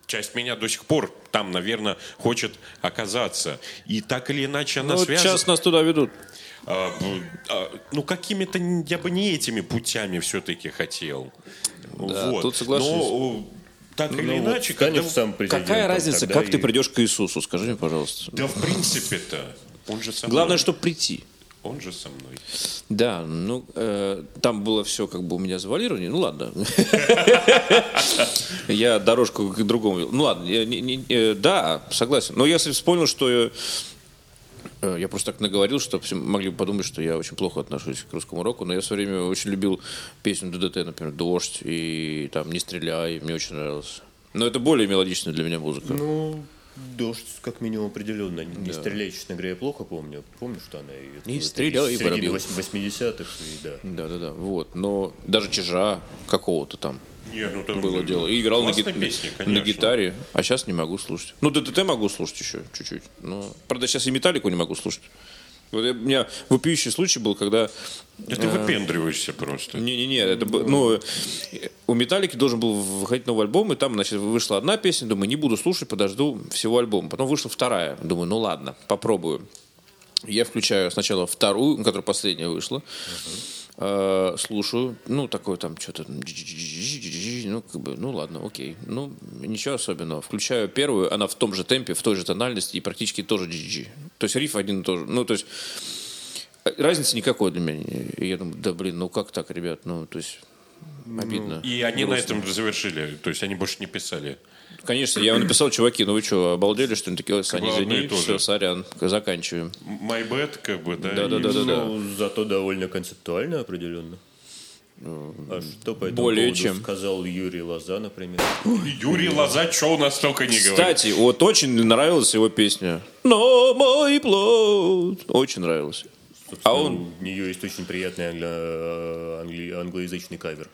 Часть меня до сих пор там, наверное, хочет оказаться. И так или иначе она Ну, вот связана... сейчас нас туда ведут. А, а, ну, какими-то я бы не этими путями все-таки хотел. Да, вот. тут соглашусь. Но э, так или Ну, вот иначе, станешь когда- сам Какая разница, как ты и- придешь к Иисусу? Скажи мне, пожалуйста. Да, в принципе-то, он же мной. Главное, чтобы прийти. Он же со мной. Да, ну, э, там было все как бы у меня завалирование. Ну, ладно. [LAUGHS] Я дорожку к другому вел. Ну, ладно. я э, Да, согласен. Но если вспомнил, что я э, я просто так наговорил, что все могли бы подумать, что я очень плохо отношусь к русскому року, но я в свое время очень любил песню ДДТ, например, «Дождь» и там «Не стреляй», мне очень нравилось. Но это более мелодичная для меня музыка. Ну, дождь, как минимум, определенно. Не стреляй, честно говоря, я плохо помню. Помню, что она и Не стреляй, вось- 80-х, и да. Да-да-да, вот. Но даже чижа какого-то там Не, ну, там было дело. И играл на, классные ги- песни, на гитаре, а сейчас не могу слушать. Ну, ДДТ могу слушать еще чуть-чуть. Но, правда, сейчас и металлику не могу слушать. Вот я- у меня вопиющий случай был, когда... Да ты выпендриваешься просто. Не-не-не, это ну, э, у Металлики должен был выходить новый альбом, и там, значит, вышла одна песня, думаю, не буду слушать, подожду всего альбома. Потом вышла вторая, думаю, ну ладно, попробую. Я включаю сначала вторую, которая последняя вышла, э, слушаю, ну, такое там что-то, ну, как бы, ну, ладно, окей, ну, ничего особенного. Включаю первую, она в том же темпе, в той же тональности и практически тоже GG. То есть риф один и тот же. Ну, то есть разницы никакой для меня. Я думаю, да, блин, ну как так, ребят, ну, то есть обидно. И они на грустно. этом завершили. То есть они больше не писали. Конечно, я вам написал, чуваки, ну вы что, обалдели, что ли? Такие, Саня, извини, же. все, сорян, заканчиваем. My bad, как бы, да. Да, да, и да, да, да. Ну, зато довольно концептуально определенно. А что по этому более поводу чем. сказал Юрий Лоза, например? Юрий Лоза, что у нас только не говорит. Кстати, вот очень нравилась его песня. Но мой плод. Очень нравилась. А он, У нее есть очень приятный англо- англи- англоязычный кавер.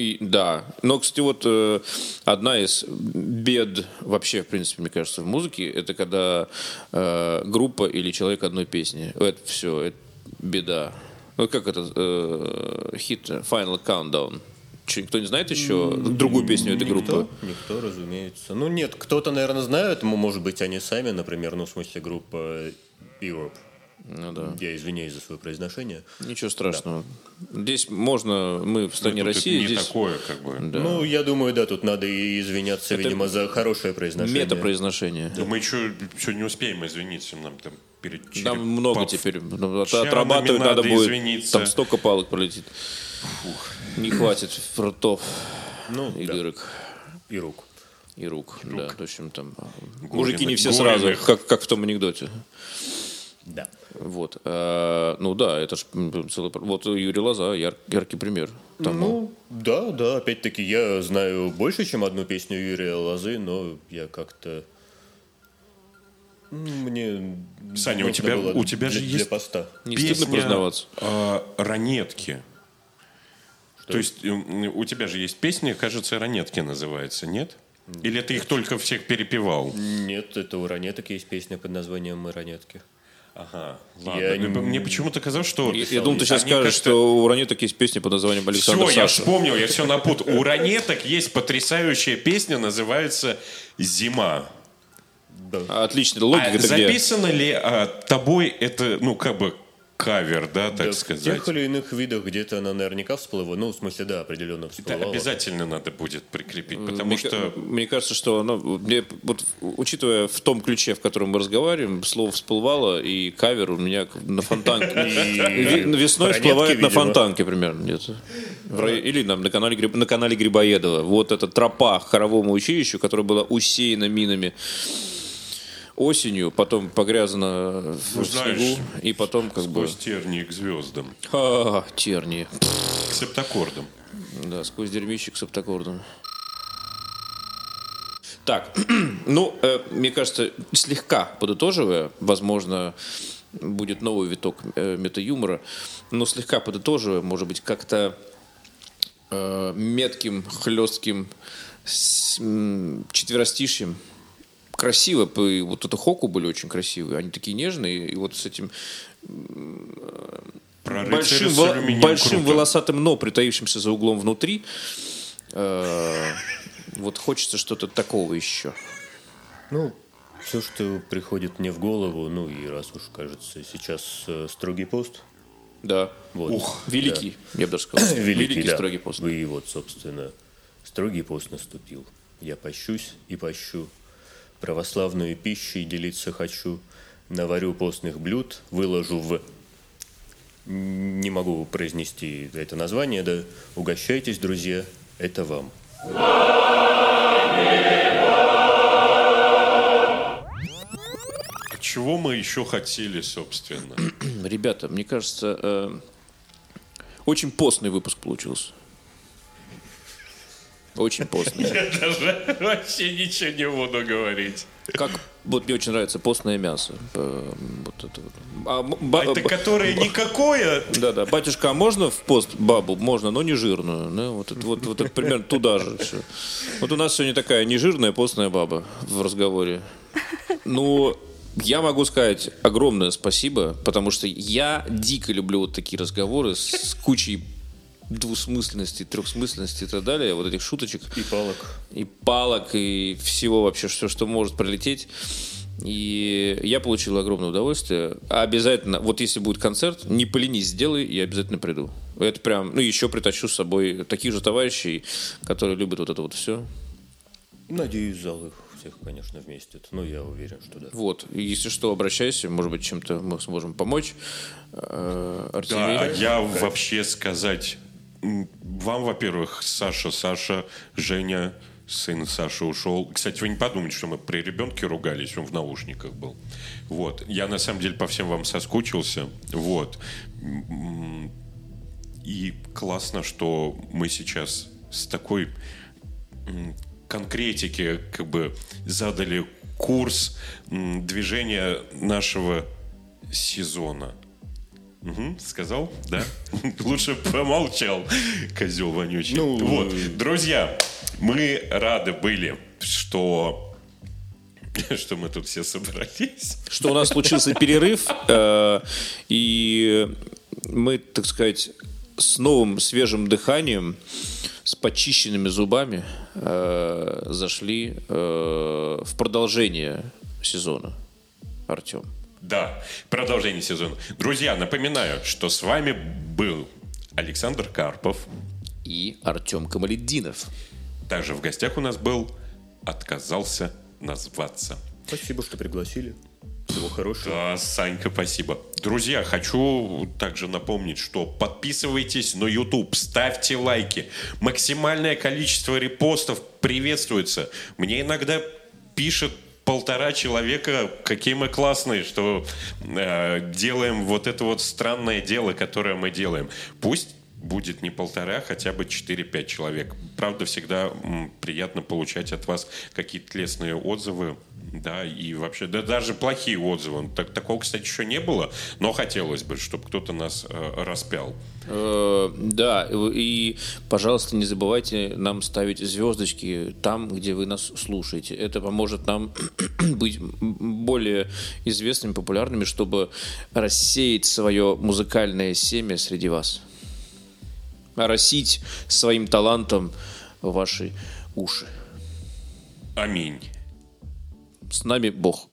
И, да. Но, кстати, вот э, одна из бед вообще, в принципе, мне кажется, в музыке, это когда э, группа или человек одной песни. Это все, это беда. Ну, как это, э, хит Final Countdown. Че, никто не знает еще другую песню этой группы? Никто, никто, разумеется. Ну нет, кто-то, наверное, знает, может быть, они сами, например, ну, в смысле, группа Europe. Ну да. Я извиняюсь за свое произношение. Ничего страшного. Здесь можно, мы в стране это России, не здесь такое, как бы. Да. Ну, я думаю, да, тут надо и извиняться, Это видимо, за хорошее произношение. метапроизношение. Да мы еще, еще не успеем извиниться, нам там перед Там много черепов- теперь. Ну, Отрабатывать нам и надо надо будет. извиниться. Там столько палок пролетит. Не хватит ртов Ну, и да. дырок. И рук. И рук, да. В общем, там а, Голеных- мужики не все голеных. сразу, как, как в том анекдоте. Да. Вот. А, ну да, это ж целый... Вот Юрий Лоза, яр- яркий пример. тому. Ну, да, да, опять-таки, я знаю больше, чем одну песню Юрия Лозы, но я как-то... Мне... Саня, у тебя- было у тебя для- же Для есть поста. Не стыдно признаваться. а, ранетки. То есть у тебя же есть песня, кажется, ранетки называется, нет? Или ты их только всех перепевал? Нет, это у Ранеток есть песня под названием «Мы ранетки». Ага, ладно. Я не- Мне почему-то казалось, что... Я, я думал, ты сейчас они скажешь, что у Ранеток есть песня под названием Александр Все, я Саша. вспомнил, я все напутал. [LAUGHS] У ранеток есть потрясающая песня, называется «Зима». А, Отлично, логика А это где? записано ли а, тобой это, ну, как бы кавер, да, так Да, В сказать? тех или иных видах где-то она наверняка всплыла. Ну, в смысле, да, определенно Это всплывала. обязательно надо будет прикрепить, потому мне, что... мне кажется, что оно, мне, вот, учитывая в том ключе, в котором мы разговариваем, слово всплывало, и кавер у меня на фонтанке. [LAUGHS] Весной всплывает на фонтанке примерно где-то. В Или нам на канале, на канале Грибоедова. Вот эта тропа к хоровому училищу, которая была усеяна минами осенью, потом погрязана в Ну, знаешь, снегу, и потом как бы... Сквозь тернии к звездам, А, тернии. к септаккордам. Да, сквозь дерьмище к септаккордам. Так, [CLEARS THROAT] ну, э, мне кажется, слегка подытоживая, возможно, будет новый виток э, мета-юмора, но слегка подытоживая, может быть, как-то э, метким, хлестким с, м, четверостишьем. Красиво, вот это хоку были очень красивые, они такие нежные, и вот с этим Про большим, алюминием большим круто. волосатым но, притаившимся за углом внутри. Э, Вот хочется что-то такого еще. Ну, все, что приходит мне в голову, ну и раз уж, кажется, сейчас э, строгий пост. Да. Вот, Великий, я бы даже сказал. [CLEARS THROAT] да. Великий, да. строгий пост. И вот, собственно, строгий пост наступил. Я пощусь и пощу. Православную пищей делиться хочу. Наварю постных блюд, выложу в... Не могу произнести это название, да. Угощайтесь, друзья, это вам. А Чего мы еще хотели, собственно? [CLEARS THROAT] Ребята, мне кажется, э, очень постный выпуск получился. Очень постный. Я даже вообще ничего не буду говорить. Как вот мне очень нравится постное мясо. Вот это вот. А, ба- Это ба- которое никакое... Да-да, батюшка, а можно в пост бабу? Можно, но не жирную. Да? Вот, это, вот, вот это примерно туда же все. Вот у нас сегодня такая нежирная постная баба в разговоре. Ну, я могу сказать огромное спасибо, потому что я дико люблю вот такие разговоры с кучей двусмысленности, трехсмысленности и так далее, вот этих шуточек И палок. и палок, и всего вообще, все, что может пролететь. И я получил огромное удовольствие. А обязательно, вот если будет концерт, не поленись, сделай, я обязательно приду. Это прям, ну, еще притащу с собой таких же товарищей, которые любят вот это вот все. Надеюсь, зал их всех, конечно, вместит. Но я уверен, что да. Вот. Если что, обращайся, может быть, чем-то мы сможем помочь. Э, Артемий. Да, я вообще сказать... Вам, во-первых, Саша, Саша, Женя, сын Саши ушел. Кстати, вы не подумайте, что мы при ребенке ругались, он в наушниках был. Вот. Я, на самом деле, по всем вам соскучился. Вот. И классно, что мы сейчас с такой конкретики как бы задали курс движения нашего сезона. Мгм, сказал, да? [LAUGHS] Лучше помолчал, козел вонючий. Ну, вот, друзья, мы рады были, что [LAUGHS] что мы тут все собрались. что у нас случился перерыв, э, и мы, так сказать, с новым свежим дыханием, с почищенными зубами э, зашли э, в продолжение сезона. Артем. Да, продолжение сезона. Друзья, напоминаю, что с вами был Александр Карпов. И Артем Камаледдинов. Также в гостях у нас был «Отказался назваться». Спасибо, что пригласили. Всего хорошего. Да, Санька, спасибо. Друзья, хочу также напомнить, что подписывайтесь на YouTube, ставьте лайки. Максимальное количество репостов приветствуется. Мне иногда пишет полтора человека, какие мы классные, что э, делаем вот это вот странное дело, которое мы делаем. Пусть будет не полтора, хотя бы 4-5 человек. Правда, всегда м, приятно получать от вас какие-то лестные отзывы, да, и вообще, да даже плохие отзывы. Так, такого, кстати, еще не было, но хотелось бы, чтобы кто-то нас э, распял. Э, Да, и, пожалуйста, не забывайте нам ставить звездочки там, где вы нас слушаете. Это поможет нам [CLEARS THROAT] быть более известными, популярными, чтобы рассеять свое музыкальное семя среди вас. Оросить своим талантом ваши уши. Аминь. С нами Бог.